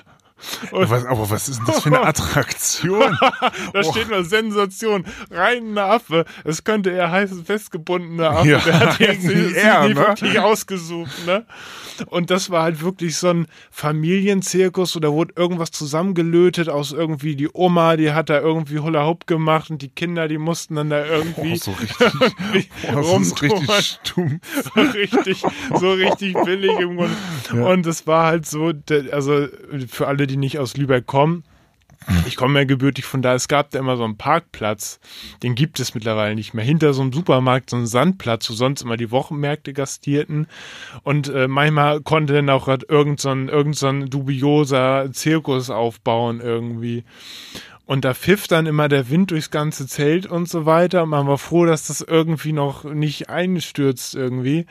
Was, aber was ist denn das für eine Attraktion? Da Oh. steht nur Sensation, reitender Affe. Es könnte eher heißen festgebundener Affe. Ja, Der hat jetzt eher, ne? wirklich ausgesucht, ne? Und das war halt wirklich so ein Familienzirkus, oder wurde irgendwas zusammengelötet aus irgendwie die Oma, die hat da irgendwie Hula Hoop gemacht und die Kinder, die mussten dann da irgendwie Oh, so richtig. irgendwie Oh, das ist richtig stumpf. richtig, so richtig billig im Grunde. Und es war halt so, also für alle, die nicht aus Lübeck kommen, ich komme ja gebürtig von da, es gab da immer so einen Parkplatz, den gibt es mittlerweile nicht mehr. Hinter so einem Supermarkt, so einen Sandplatz, wo sonst immer die Wochenmärkte gastierten. Und äh, manchmal konnte dann auch grad irgend so ein, irgend so ein dubioser Zirkus aufbauen irgendwie. Und da pfiff dann immer der Wind durchs ganze Zelt und so weiter. Und man war froh, dass das irgendwie noch nicht einstürzt irgendwie.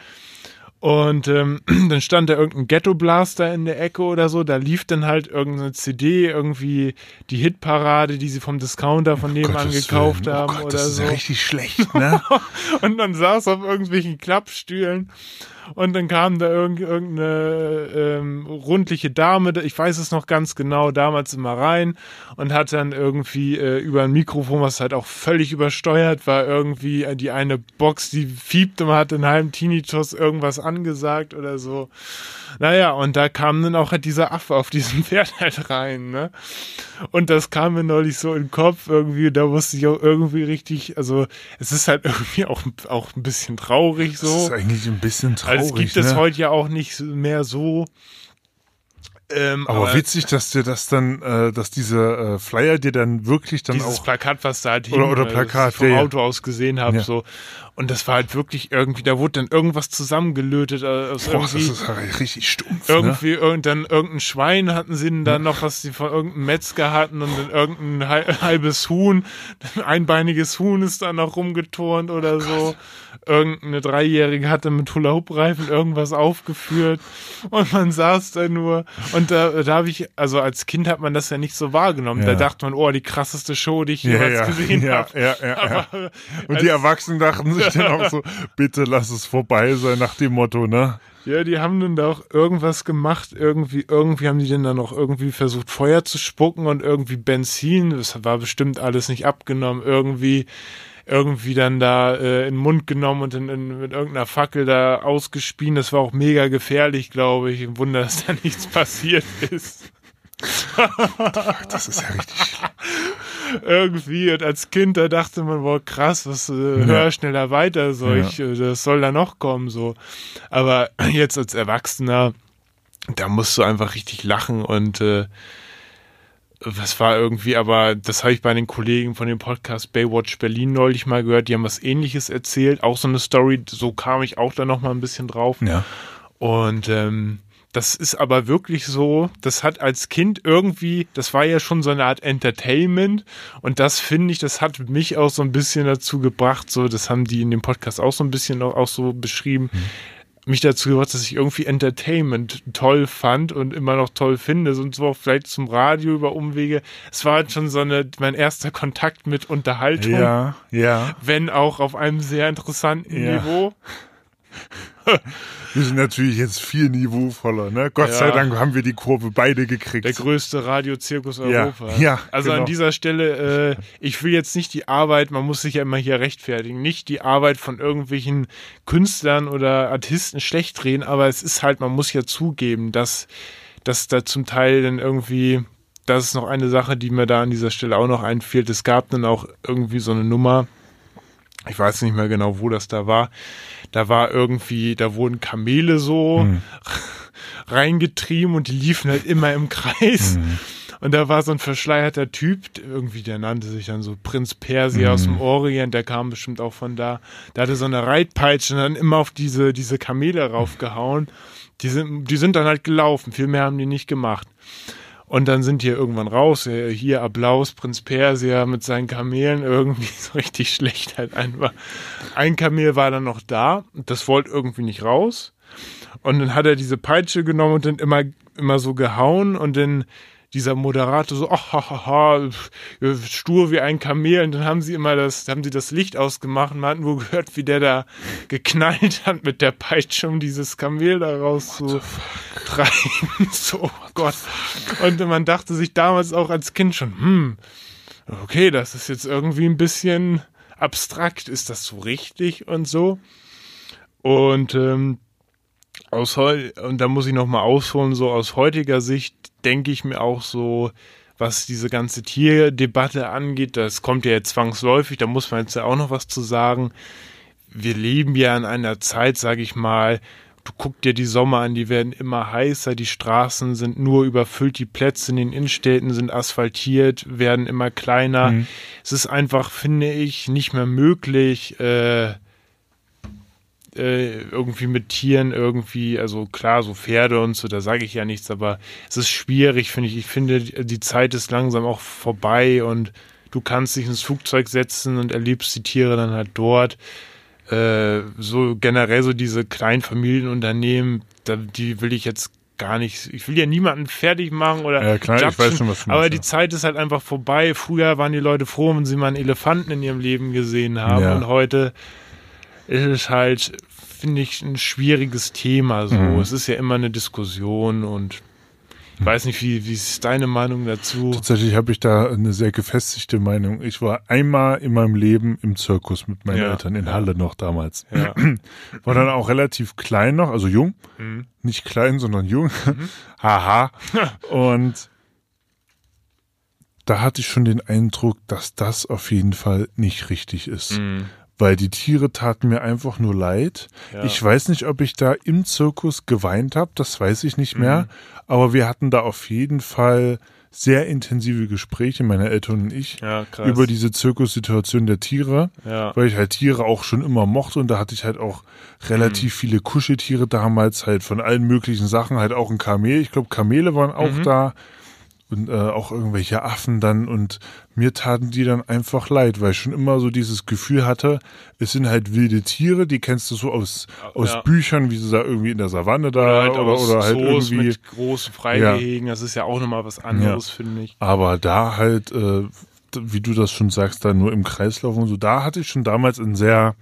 Und ähm, dann stand da irgendein Ghetto-Blaster in der Ecke oder so. Da lief dann halt irgendeine CD, irgendwie die Hitparade, die sie vom Discounter von nebenan Gottes gekauft Willen. haben oh Gott, oder das ist so. ja richtig schlecht, ne? Und dann saß auf irgendwelchen Klappstühlen und dann kam da irgend, irgendeine ähm, rundliche Dame, ich weiß es noch ganz genau, damals immer rein und hat dann irgendwie äh, über ein Mikrofon, was halt auch völlig übersteuert war, irgendwie äh, die eine Box, die fiebte, man hat in halben Tinnitus irgendwas angesagt oder so. Naja, und da kam dann auch halt dieser Affe auf diesem Pferd halt rein, ne? Und das kam mir neulich so in den Kopf irgendwie, da wusste ich auch irgendwie richtig, also es ist halt irgendwie auch, auch ein bisschen traurig Das ist so. eigentlich ein bisschen traurig. Es gibt es ne? heute ja auch nicht mehr so. Ähm, Aber, witzig, dass dir das dann, äh, dass diese äh, Flyer dir dann wirklich dann dieses auch. Plakat, was da halt hing, Oder- oder ich Plakat, vom ja. Auto aus gesehen habe, Ja. so. Und das war halt wirklich irgendwie, da wurde dann irgendwas zusammengelötet äh, aus Boah, das irgendwie. ist ja richtig stumpf. Ne? Irgendwie irgend, dann irgendein Schwein hatten sie dann noch, was sie von irgendeinem Metzger hatten und dann irgendein hal- halbes Huhn, ein einbeiniges Huhn ist da noch rumgeturnt oder so. Irgendeine Dreijährige hatte mit Hula-Hoop-Reifen irgendwas aufgeführt und man saß da nur und da, da habe ich, also als Kind hat man das ja nicht so wahrgenommen. Da Ja. dachte man, oh, die krasseste Show, die ich Ja, jemals ja, gesehen ja, habe. ja, ja, ja. Aber Und die Erwachsenen dachten sich dann auch so, bitte lass es vorbei sein, nach dem Motto, ne? Ja, die haben dann da auch irgendwas gemacht, irgendwie, irgendwie haben die dann da noch irgendwie versucht, Feuer zu spucken und irgendwie Benzin, das war bestimmt alles nicht abgenommen, irgendwie, irgendwie dann da äh, in den Mund genommen und in, in, mit irgendeiner Fackel da ausgespien. Das war auch mega gefährlich, glaube ich. Ein Wunder, dass da nichts passiert ist. Das ist ja richtig schlimm. irgendwie und als Kind da dachte man, boah krass, was äh, hör schneller weiter, so Ja. ich, äh, das soll da noch kommen, so. Aber jetzt als Erwachsener, da musst du einfach richtig lachen und äh, das war irgendwie, aber das habe ich bei den Kollegen von dem Podcast Baywatch Berlin neulich mal gehört, die haben was ähnliches erzählt, auch so eine Story, so kam ich auch da noch mal ein bisschen drauf. Ja. Und ähm, das ist aber wirklich so, das hat als Kind irgendwie, das war ja schon so eine Art Entertainment und das finde ich, das hat mich auch so ein bisschen dazu gebracht, so, das haben die in dem Podcast auch so ein bisschen auch, auch so beschrieben, Mhm. Mich dazu gebracht, dass ich irgendwie Entertainment toll fand und immer noch toll finde und so auch vielleicht zum Radio über Umwege. Es war halt schon so eine, mein erster Kontakt mit Unterhaltung, Ja, ja. wenn auch auf einem sehr interessanten Ja. Niveau. Wir sind natürlich jetzt viel niveauvoller, ne? Gott Ja. sei Dank haben wir die Kurve beide gekriegt. Der größte Radiozirkus Ja, Europas. ja, also genau. an dieser Stelle, äh, ich will jetzt nicht die Arbeit, man muss sich ja immer hier rechtfertigen, nicht die Arbeit von irgendwelchen Künstlern oder Artisten schlecht reden, aber es ist halt, man muss ja zugeben, dass, dass da zum Teil dann irgendwie, das ist noch eine Sache, die mir da an dieser Stelle auch noch einfällt. Es gab dann auch irgendwie so eine Nummer, ich weiß nicht mehr genau, wo das da war. Da war irgendwie, da wurden Kamele so reingetrieben und die liefen halt immer im Kreis. Und da war so ein verschleierter Typ, irgendwie, der nannte sich dann so Prinz Persia aus dem Orient, der kam bestimmt auch von da. Der hatte so eine Reitpeitsche und dann immer auf diese, diese Kamele raufgehauen. Die sind, die sind dann halt gelaufen, viel mehr haben die nicht gemacht. Und dann sind die irgendwann raus, äh, hier Applaus, Prinz Persia mit seinen Kamelen, irgendwie so richtig schlecht halt einfach. Ein Kamel war dann noch da, das wollte irgendwie nicht raus. Und dann hat er diese Peitsche genommen und dann immer, immer so gehauen und dann dieser Moderator so, ach, ha, ha, ha, stur wie ein Kamel. Und dann haben sie immer das, haben sie das Licht ausgemacht und man hat nur gehört, wie der da geknallt hat mit der Peitsche, um dieses Kamel da raus zu treiben. So, oh Gott. Und man dachte sich damals auch als Kind schon, hm, okay, das ist jetzt irgendwie ein bisschen abstrakt. Ist das so richtig und so? Und ähm, aus und da muss ich noch mal ausholen, so aus heutiger Sicht denke ich mir auch so, was diese ganze Tierdebatte angeht, das kommt ja jetzt zwangsläufig, da muss man jetzt ja auch noch was zu sagen. Wir leben ja in einer Zeit, sage ich mal, du guck dir die Sommer an, die werden immer heißer, die Straßen sind nur überfüllt, die Plätze in den Innenstädten sind asphaltiert, werden immer kleiner. Es ist einfach, finde ich, nicht mehr möglich, äh, äh, irgendwie mit Tieren irgendwie, also klar, so Pferde und so, da sage ich ja nichts, aber es ist schwierig, finde ich. Ich finde, die Zeit ist langsam auch vorbei und du kannst dich ins Flugzeug setzen und erlebst die Tiere dann halt dort. Äh, so generell so diese kleinen Familienunternehmen, da, die will ich jetzt gar nicht, ich will ja niemanden fertig machen oder Ja, klar, ich judgen, weiß schon, was du aber meinst, die ja. Zeit ist halt einfach vorbei. Früher waren die Leute froh, wenn sie mal einen Elefanten in ihrem Leben gesehen haben Ja. und heute ist es halt, finde ich, ein schwieriges Thema so. Mhm. Es ist ja immer eine Diskussion und ich weiß nicht, wie, wie ist deine Meinung dazu? Tatsächlich habe ich da eine sehr gefestigte Meinung. Ich war einmal in meinem Leben im Zirkus mit meinen Ja, Eltern in. Halle noch damals. Ja. War dann auch relativ klein noch, also jung. Mhm. Nicht klein, sondern jung. Haha. Und da hatte ich schon den Eindruck, dass das auf jeden Fall nicht richtig ist. Mhm. Weil die Tiere taten mir einfach nur leid. Ja. Ich weiß nicht, ob ich da im Zirkus geweint habe, das weiß ich nicht mehr. Mhm. Aber wir hatten da auf jeden Fall sehr intensive Gespräche, meine Eltern und ich, Ja, über diese Zirkussituation der Tiere, Ja. weil ich halt Tiere auch schon immer mochte und da hatte ich halt auch relativ viele Kuscheltiere damals halt von allen möglichen Sachen, halt auch ein Kamel. Ich glaube, Kamele waren auch da und äh, auch irgendwelche Affen dann und mir taten die dann einfach leid, weil ich schon immer so dieses Gefühl hatte, es sind halt wilde Tiere, die kennst du so aus, aus Ja. Büchern, wie sie da irgendwie in der Savanne da Oder halt, oder, oder halt irgendwie. mit großen Freigehegen, das ist ja auch nochmal was anderes, finde ich. Aber da halt, äh, wie du das schon sagst, da nur im Kreislauf und so, da hatte ich schon damals ein sehr,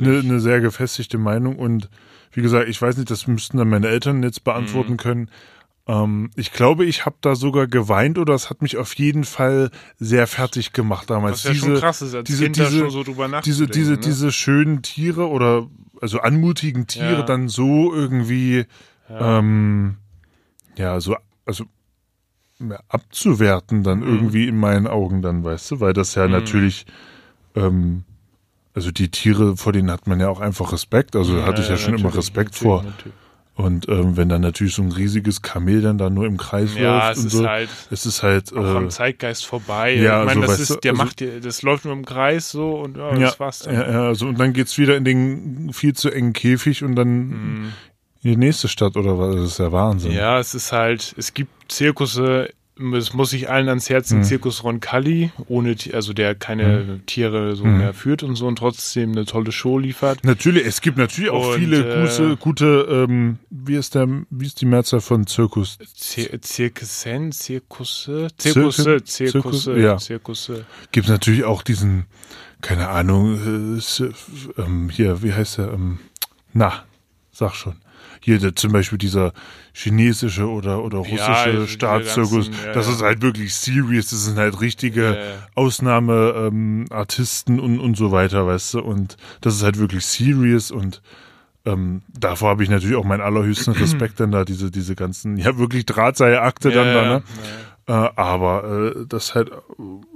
eine, eine sehr gefestigte Meinung und wie gesagt, ich weiß nicht, das müssten dann meine Eltern jetzt Mhm. beantworten können. Ähm, ich glaube, ich habe da sogar geweint oder es hat mich auf jeden Fall sehr fertig gemacht damals. Was ja schon krass ist, als diese, Kind diese, schon so drüber diese, nachzudenken. diese, ne? diese schönen Tiere oder also anmutigen Tiere Ja. dann so irgendwie ähm, ja, so, also ja, abzuwerten dann Mhm. irgendwie in meinen Augen dann, weißt du, weil das ja natürlich, ähm, also die Tiere, vor denen hat man ja auch einfach Respekt, also hatte ich ja schon immer Respekt vor. natürlich. Und ähm, wenn dann natürlich so ein riesiges Kamel dann da nur im Kreis Ja, läuft es ist so, halt es ist halt auch am äh, Zeitgeist vorbei. ja, ich meine, so, das du, ist, der also- macht, dir- das läuft nur im Kreis so und ja, ja, das war's dann. ja, ja, also und dann geht's wieder in den viel zu engen Käfig und dann in die nächste Stadt oder was? Das ist ja Wahnsinn. Mhm. Ja, es ist halt, es gibt Zirkusse, es muss sich allen ans Herz, Mhm. Zirkus Roncalli, ohne, also der keine Tiere so Mhm. mehr führt und so und trotzdem eine tolle Show liefert. Natürlich, es gibt natürlich auch Und, viele äh, gute, gute ähm, wie ist der, wie ist die Mehrzahl von Zirkus? Zir Zirkussen, Zirkusse, Zirkus- Zirkusse, Zirkus, Zirkusse, ja. Zirkusse. Gibt natürlich auch diesen, keine Ahnung, äh, ähm, hier, wie heißt der? Ähm, na, sag schon. Hier der, zum Beispiel dieser chinesische oder, oder russische Ja, Staatszirkus, ja, das ja. ist halt wirklich serious, das sind halt richtige Ja, ja. Ausnahmeartisten ähm, und, und so weiter, weißt du, und das ist halt wirklich serious und ähm, davor habe ich natürlich auch meinen allerhöchsten Respekt dann da, diese, diese ganzen, ja wirklich Drahtseilakte dann Ja, da, ja, ne? Äh, aber äh, das halt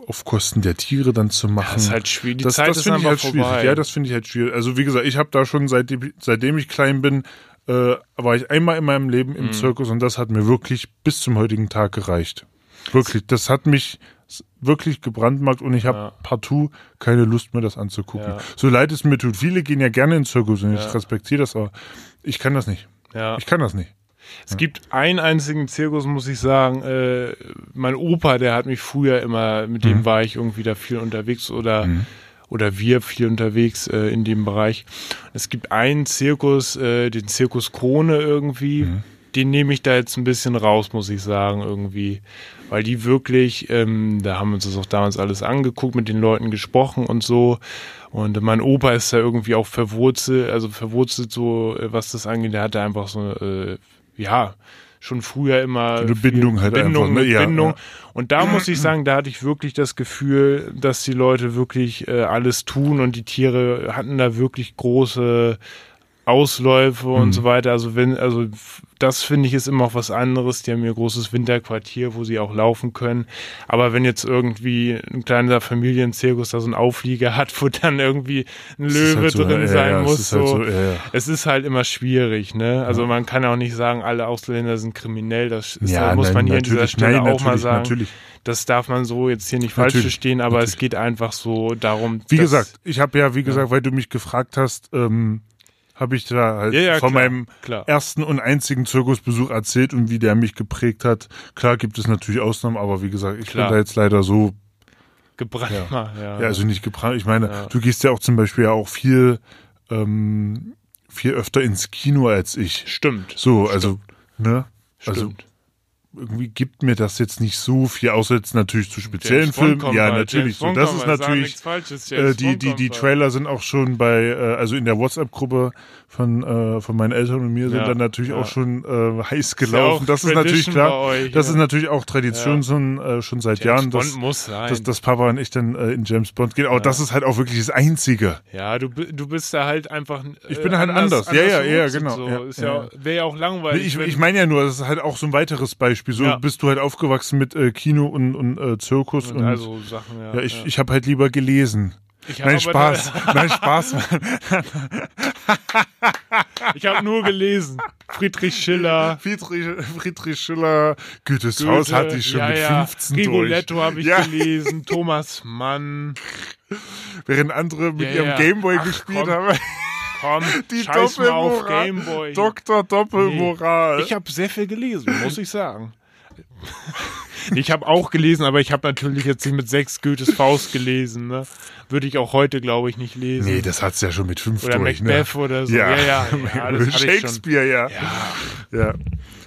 auf Kosten der Tiere dann zu machen. Das ist halt schwierig. Die das, Zeit das ist finde ich halt schwierig. vorbei. Ja, das finde ich halt schwierig. Also wie gesagt, ich habe da schon seitdem, seitdem ich klein bin, äh, war ich einmal in meinem Leben Mhm. im Zirkus und das hat mir wirklich bis zum heutigen Tag gereicht. Wirklich, das hat mich wirklich gebrandmarkt und ich habe Ja. partout keine Lust mehr, das anzugucken. Ja. So leid es mir tut. Viele gehen ja gerne in Zirkus und Ja. ich respektiere das, aber ich kann das nicht. Ja. Ich kann das nicht. Es gibt einen einzigen Zirkus, muss ich sagen. Äh, mein Opa, der hat mich früher immer, mit Mhm. dem war ich irgendwie da viel unterwegs oder oder wir viel unterwegs äh, in dem Bereich. Es gibt einen Zirkus, äh, den Zirkus Krone irgendwie. Mhm. Den nehme ich da jetzt ein bisschen raus, muss ich sagen, irgendwie. Weil die wirklich, ähm, da haben wir uns das auch damals alles angeguckt, mit den Leuten gesprochen und so. Und mein Opa ist da irgendwie auch verwurzelt, also verwurzelt so, äh, was das angeht. Der hatte einfach so, äh, ja, schon früher immer Eine Bindung halt Bindung, einfach, ne? mit Ja, Bindung. ja. Und da muss ich sagen, da hatte ich wirklich das Gefühl, dass die Leute wirklich äh, alles tun und die Tiere hatten da wirklich große Ausläufe Mhm. und so weiter. Also wenn, also das finde ich ist immer auch was anderes. Die haben ihr großes Winterquartier, wo sie auch laufen können. Aber wenn jetzt irgendwie ein kleiner Familienzirkus da so einen Auflieger hat, wo dann irgendwie ein Es ist Löwe halt so, drin ja, sein ja, es muss, ist halt so, so, ja, es ist halt immer schwierig, ne? Also man kann auch nicht sagen, alle Ausländer sind kriminell. Das ist, Ja, muss nein, man hier an dieser Stelle nein, auch mal sagen. natürlich. Das darf man so jetzt hier nicht falsch Natürlich, verstehen, aber es natürlich. geht einfach so darum. Wie gesagt, ich habe ja, wie gesagt, weil du mich gefragt hast, ähm, habe ich da halt Ja, ja, von klar, meinem klar. ersten und einzigen Zirkusbesuch erzählt und wie der mich geprägt hat. Klar gibt es natürlich Ausnahmen, aber wie gesagt, ich Klar. bin da jetzt leider so, gebrannt Ja. ja. ja, also nicht gebrannt. Ich meine, du gehst ja auch zum Beispiel ja auch viel, ähm, viel öfter ins Kino als ich. Stimmt. So, also, ne? Also Stimmt. Irgendwie gibt mir das jetzt nicht so viel, außer jetzt natürlich zu speziellen Filmen. Ja, natürlich. So, das ist natürlich. Äh, die, die, die. Trailer sind auch schon bei, äh, also in der WhatsApp-Gruppe von, äh, von meinen Eltern und mir sind Ja, dann natürlich ja. auch schon äh, heiß gelaufen. auch das ist natürlich Tradition klar. euch, das ist natürlich auch Tradition schon, äh, schon seit James Jahren, Bond dass, muss sein. dass, dass Papa und ich dann äh, in James Bond gehen. Aber das ist halt auch wirklich das Einzige. ja, du, du bist da halt einfach. Ich äh, bin halt anders. Ja, ja, ja, genau. So. Ist Wäre ja auch langweilig. Ich, ich meine ja nur, das ist halt auch so ein weiteres Beispiel. So Ja. bist du halt aufgewachsen mit äh, Kino und, und äh, Zirkus. Und, also Sachen, ja. ja, ich, ja. ich habe halt lieber gelesen. Ich Nein, Spaß. Nein, Spaß. Mann. Ich habe nur gelesen. Friedrich Schiller. Friedrich, Friedrich Schiller, Goethes Goethe, Haus hatte ich schon ja, mit ja. 15 Rigoletto durch. habe ich Ja. gelesen. Thomas Mann. Während andere mit Ja, ihrem ja. Gameboy Ach, gespielt komm. haben. Komm, Die scheiß mal auf Doppelmoral. Gameboy. Dr. Doppelmoral. Ich habe sehr viel gelesen, muss ich sagen. Ich habe auch gelesen, aber ich habe natürlich jetzt nicht mit sechs Goethes Faust gelesen. Ne? Würde ich auch heute, glaube ich, nicht lesen. nee, das hat's ja schon mit fünf oder durch. Macbeth ne? oder so. Ja, Ja, ja, ja, das hatte ich schon. Shakespeare, ja. Ja, ja.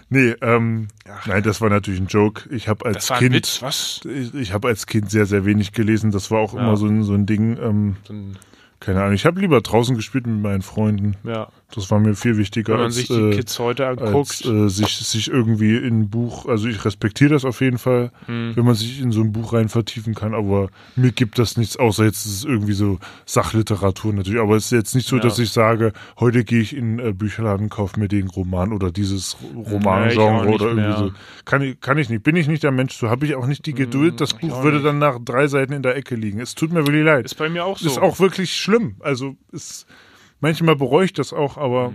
Nee, ähm, nein, das war natürlich ein Joke. Ich habe als das war ein Kind, Witz, was? ich, ich habe als Kind sehr, sehr wenig gelesen. Das war auch immer so ein, so ein Ding. Ähm, So ein- keine Ahnung. Ich habe lieber draußen gespielt mit meinen Freunden. Ja, Das war mir viel wichtiger wenn man als, sich die äh, Kids heute als anguckt. äh, sich, sich irgendwie in ein Buch, also ich respektiere das auf jeden Fall, Hm. wenn man sich in so ein Buch rein vertiefen kann, aber mir gibt das nichts, außer jetzt ist es irgendwie so Sachliteratur natürlich, aber es ist jetzt nicht so, Ja. dass ich sage, heute gehe ich in äh, Bücherladen, kaufe mir den Roman oder dieses Nee, Romangenre nicht oder irgendwie mehr. so. Kann ich, kann ich nicht, bin ich nicht der Mensch, so habe ich auch nicht die Geduld, das Buch würde nicht. dann nach drei Seiten in der Ecke liegen. Es tut mir wirklich leid. Ist bei mir auch so. Ist auch wirklich schlimm, also ist, manchmal bereue ich das auch, aber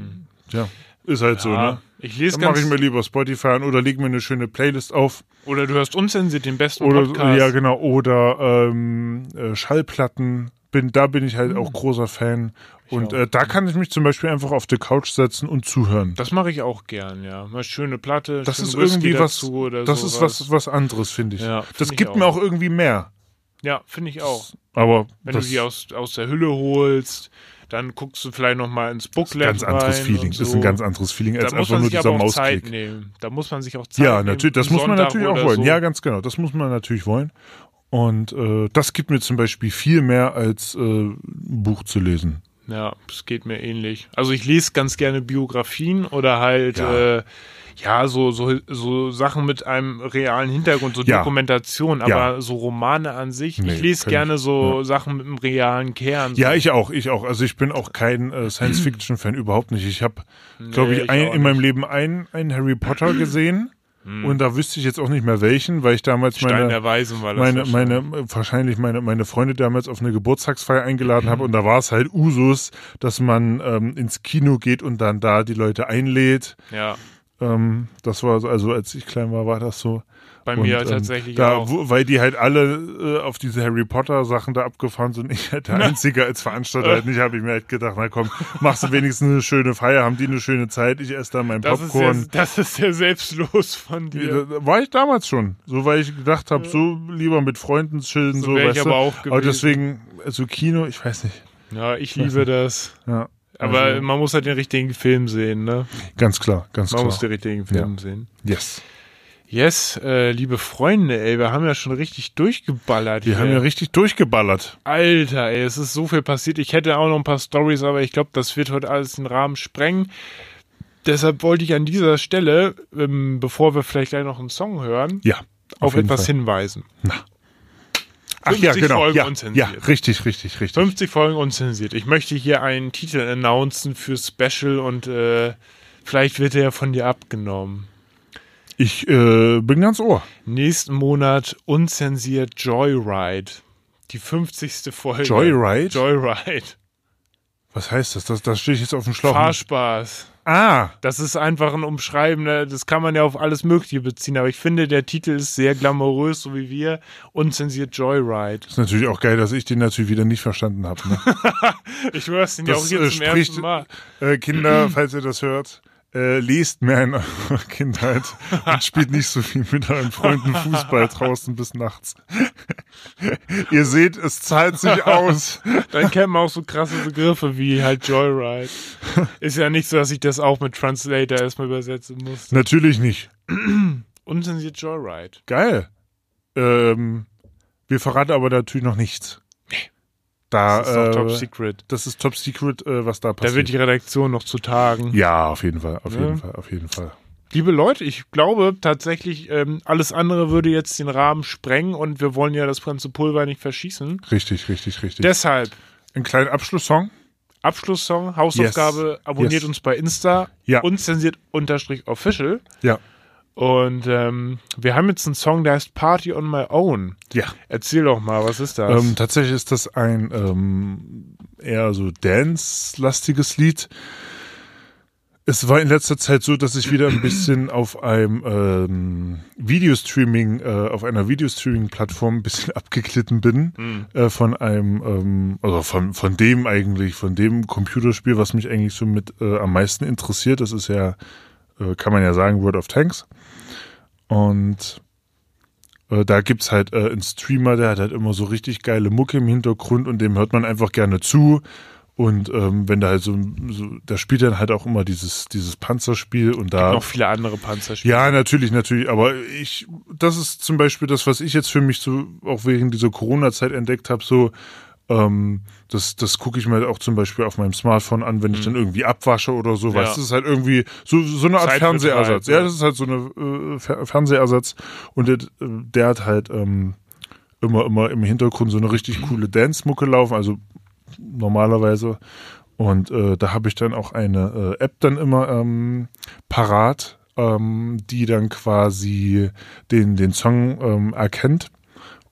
ja, ist halt so, ja, ne? Ich lese Dann mache ich mir lieber Spotify an oder lege mir eine schöne Playlist auf. oder du hörst unzensiert den besten Oder Podcast. ja genau. Oder ähm, äh, Schallplatten. Bin, da bin ich halt auch großer Fan. Und äh, da kann ich mich zum Beispiel einfach auf die Couch setzen und zuhören. Das mache ich auch gern, ja. Mal schöne Platte, Das ist irgendwie was. Das sowas. ist was was anderes, finde ich. Ja, find das ich gibt auch. mir auch irgendwie mehr. Ja, finde ich auch. Aber Wenn du die aus, aus der Hülle holst, dann guckst du vielleicht noch mal ins Booklet ganz anderes Feeling. so. Ist ein ganz anderes Feeling als einfach man nur dieser Mausklick. nehmen. Da muss man sich auch Zeit Ja, nehmen. natürlich, das muss man natürlich auch wollen. So. Ja, ganz genau, das muss man natürlich wollen. Und äh, das gibt mir zum Beispiel viel mehr als äh, ein Buch zu lesen. Ja, es geht mir ähnlich. Also ich lese ganz gerne Biografien oder halt Ja. äh, ja so so so Sachen mit einem realen Hintergrund, so Ja. Dokumentation, aber Ja. so Romane an sich. Nee, ich lese gerne ich. so Ja. Sachen mit einem realen Kern. Ja, ich auch, ich auch. Also ich bin auch kein äh, Science-Fiction-Fan, überhaupt nicht. Ich habe, glaube Nee, ich, ich ein, in meinem. Leben einen, einen Harry Potter gesehen. Und da wüsste ich jetzt auch nicht mehr welchen, weil ich damals meine, meine, wahrscheinlich. meine, wahrscheinlich meine, meine Freunde damals auf eine Geburtstagsfeier eingeladen habe und da war es halt Usus, dass man ähm, ins Kino geht und dann da die Leute einlädt. Ja, Ähm, das war so, also als ich klein war, war das so. bei Und, mir ähm, tatsächlich da, auch. Wo, weil die halt alle äh, auf diese Harry Potter Sachen da abgefahren sind. Ich halt der Einzige als Veranstalter halt nicht, habe ich mir halt gedacht, na komm, machst du wenigstens eine schöne Feier, haben die eine schöne Zeit, ich esse da mein Das ist, Popcorn. sehr, das ist sehr selbstlos von Ja, dir. war ich damals schon. So, weil ich gedacht habe, so lieber mit Freunden chillen, So so, ich weißt aber du. auch aber gewesen. deswegen, also Kino, ich weiß nicht. Ja, ich liebe das. Ja, Aber also, man muss halt den richtigen Film sehen, ne? ganz klar, ganz Man klar. muss den richtigen Film sehen. yes. Yes, äh, liebe Freunde, ey, wir haben ja schon richtig durchgeballert. Wir hier. haben ja richtig durchgeballert. Alter, ey, es ist so viel passiert. Ich hätte auch noch ein paar Stories, aber ich glaube, das wird heute alles den Rahmen sprengen. Deshalb wollte ich an dieser Stelle, ähm, bevor wir vielleicht gleich noch einen Song hören, Ja. auf, jeden etwas Fall. hinweisen. Ach ja, 50 genau. Folgen Ja, unzensiert. ja, richtig, richtig, richtig. 50 Folgen unzensiert. Ich möchte hier einen Titel announcen für Special und äh, vielleicht wird er von dir abgenommen. Ich äh, bin ganz ohr. Nächsten Monat unzensiert Joyride. Die 50. Folge. Joyride? Joyride. Was heißt das? Das, das stehe ich jetzt auf dem Schlauch. Fahrspspaß. Ah, Das ist einfach ein Umschreiben, ne? das kann man ja auf alles Mögliche beziehen, aber ich finde, der Titel ist sehr glamourös, so wie wir. Unzensiert Joyride. ist natürlich auch geil, dass ich den natürlich wieder nicht verstanden habe. Ne? Ich höre es den ja auch Das hier äh, zum spricht, ersten Mal. äh, Kinder, falls ihr das hört, äh, lest mehr in eurer Kindheit und spielt nicht so viel mit euren Freunden Fußball draußen bis nachts. ihr seht, es zahlt sich aus. Dann man auch so krasse Begriffe wie halt Joyride. Ist ja nicht so, dass ich das auch mit Translator erstmal übersetzen muss. Natürlich nicht. Unzensiert Joyride. Geil. Ähm, wir verraten aber natürlich noch nichts. Da, Das ist äh, Top Secret. Das ist Top Secret, äh, was da Da passiert. wird die Redaktion noch zu tagen. ja, auf jeden Fall, auf Ja. jeden Fall, auf jeden Fall. Liebe Leute, ich glaube tatsächlich, ähm, alles andere würde jetzt den Rahmen sprengen und wir wollen ja das ganze Pulver nicht verschießen. Richtig, richtig, richtig. Deshalb Ein kleiner Abschlusssong. Abschlusssong, Hausaufgabe, abonniert Yes. uns bei Insta, Ja. unzensiert unterstrich official. Ja. Und ähm, wir haben jetzt einen Song, der heißt Party on My Own. Ja. Erzähl doch mal, was ist das? Ähm, tatsächlich ist das ein ähm, eher so Dance-lastiges Lied. Es war in letzter Zeit so, dass ich wieder ein bisschen auf einem ähm, Videostreaming, äh, auf einer Videostreaming-Plattform ein bisschen abgeglitten bin äh, von einem, ähm, also von von dem eigentlich, von dem Computerspiel, was mich eigentlich so mit äh, am meisten interessiert. Das ist ja, äh, kann man ja sagen, World of Tanks. Und äh, da gibt's halt äh, einen Streamer, der hat halt immer so richtig geile Mucke im Hintergrund und dem hört man einfach gerne zu. Und ähm, wenn da halt so, so, da spielt dann halt auch immer dieses, dieses Panzerspiel und da. noch viele andere Panzerspiele. Ja, natürlich, natürlich. Aber ich, das ist zum Beispiel das, was ich jetzt für mich so auch während dieser Corona-Zeit entdeckt habe, so, ähm, das, das gucke ich mir halt auch zum Beispiel auf meinem Smartphone an, wenn ich dann irgendwie abwasche oder so. Mhm. Ja. Weißt du, das ist halt irgendwie so, so eine Art Fernsehersatz. ja. Ja, das ist halt so eine äh, Fer Fernsehersatz. Und der, der hat halt ähm, immer, immer im Hintergrund so eine richtig coole Dance-Mucke laufen, also normalerweise. Und äh, da habe ich dann auch eine äh, App dann immer ähm, parat, ähm, die dann quasi den, den Song ähm, erkennt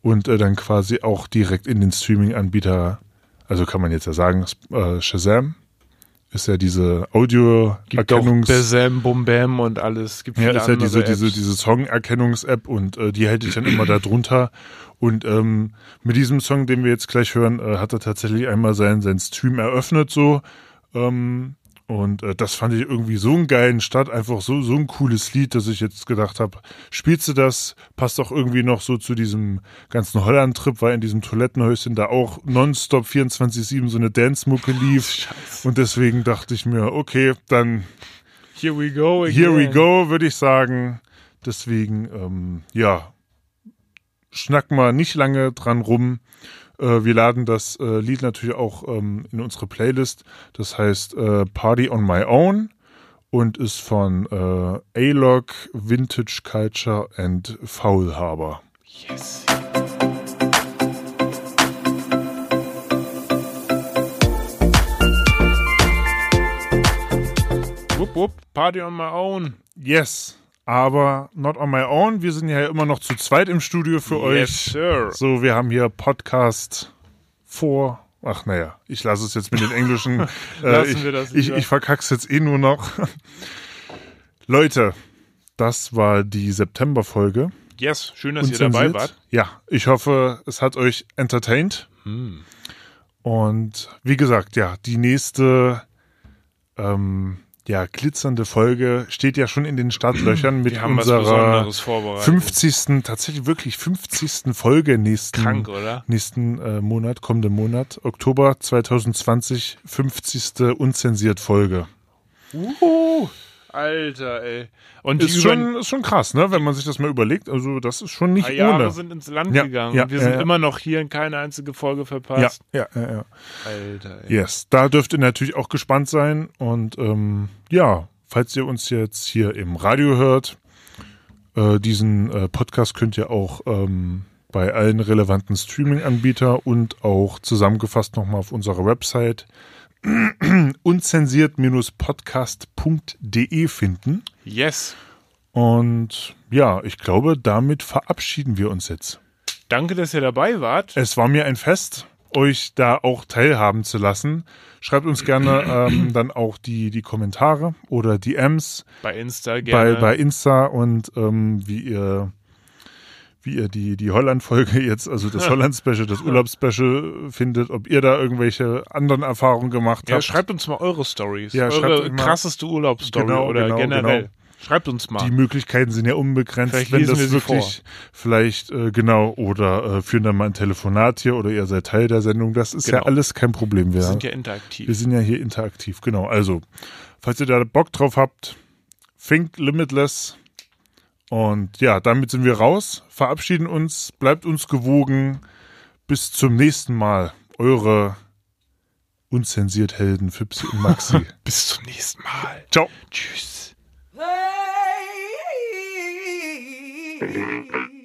und äh, dann quasi auch direkt in den Streaming-Anbieter, also kann man jetzt ja sagen, äh, Shazam, ist ja diese Gibt auch Audio-Erkennungs... Bazam, Bum Bam und alles. Gibt Ja, ist ja diese, diese, diese Song-Erkennungs-App und äh, die hält ich dann immer da drunter. Und ähm, mit diesem Song, den wir jetzt gleich hören, äh, hat er tatsächlich einmal seinen, seinen Stream eröffnet so. Ähm, und äh, das fand ich irgendwie so einen geilen Start, einfach so, so ein cooles Lied, dass ich jetzt gedacht habe, spielst du das? Passt auch irgendwie noch so zu diesem ganzen Holland-Trip, weil in diesem Toilettenhäuschen da auch nonstop 24-7 so eine Dance-Mucke lief. Und deswegen dachte ich mir, okay, dann Here we go again. Here we go, würde ich sagen. Deswegen, ähm, ja, schnack mal nicht lange dran rum. Äh, wir laden das äh, Lied natürlich auch ähm, in unsere Playlist. Das heißt äh, Party on My Own und ist von äh, A-Log, Vintage Culture and Foul Harbor. Yes. Wupp, wupp, Party on my own. Yes, aber not on my own. Wir sind ja immer noch zu zweit im Studio für Yes, euch. sir. So, wir haben hier Podcast vor. Ach naja, ich lasse es jetzt mit den englischen. äh, Lassen ich, wir das ich, ich verkack's jetzt eh nur noch. Leute, das war die September-Folge. Yes, schön, dass ihr dabei wart. Ja, ich hoffe, es hat euch entertained. Hm. Und wie gesagt, ja, die nächste ähm, ja, glitzernde Folge steht ja schon in den Startlöchern mit unserer Besonderes vorbereitet. 50. tatsächlich wirklich 50. Folge nächsten, Krank, nächsten äh, Monat, kommenden Monat, Oktober 2020, 50. unzensiert Folge. Uhu. Alter, ey. Und Ist schon, ist schon krass, ne, wenn man sich das mal überlegt. Also, das ist schon nicht drei Jahre ohne. sind ins Land Ja, gegangen. ja, wir sind ja. immer noch hier in keine einzige Folge verpasst. ja, ja, ja. Alter, ey. Yes, da dürft ihr natürlich auch gespannt sein. Und ähm, ja, falls ihr uns jetzt hier im Radio hört, äh, diesen äh, Podcast könnt ihr auch ähm, bei allen relevanten Streaming-Anbieter und auch zusammengefasst nochmal auf unserer Website unzensiert-podcast.de finden. Yes. Und ja, ich glaube, damit verabschieden wir uns jetzt. Danke, dass ihr dabei wart. Es war mir ein Fest, euch da auch teilhaben zu lassen. Schreibt uns gerne ähm, dann auch die, die Kommentare oder DMs Bei Insta bei, gerne. bei Insta und ähm, wie ihr wie ihr die, die Holland-Folge jetzt, also das Holland-Special, das Urlaubs-Special findet, ob ihr da irgendwelche anderen Erfahrungen gemacht ja, habt. schreibt uns mal eure Stories. Ja, eure krasseste Urlaubsstory Genau, oder genau, generell. genau. Schreibt uns mal. Die Möglichkeiten sind ja unbegrenzt, Vielleicht wenn das wir wirklich vielleicht äh, genau oder äh, führen dann mal ein Telefonat hier oder ihr seid Teil der Sendung. Das ist ja Genau. alles kein Problem. wir sind ja interaktiv. Wir sind ja hier interaktiv, genau. Also, falls ihr da Bock drauf habt, think limitless. Und ja, damit sind wir raus, verabschieden uns, bleibt uns gewogen. Bis zum nächsten Mal. Eure unzensiert Helden Fipsi und Maxi. Bis zum nächsten Mal. Ciao. Tschüss. Hey.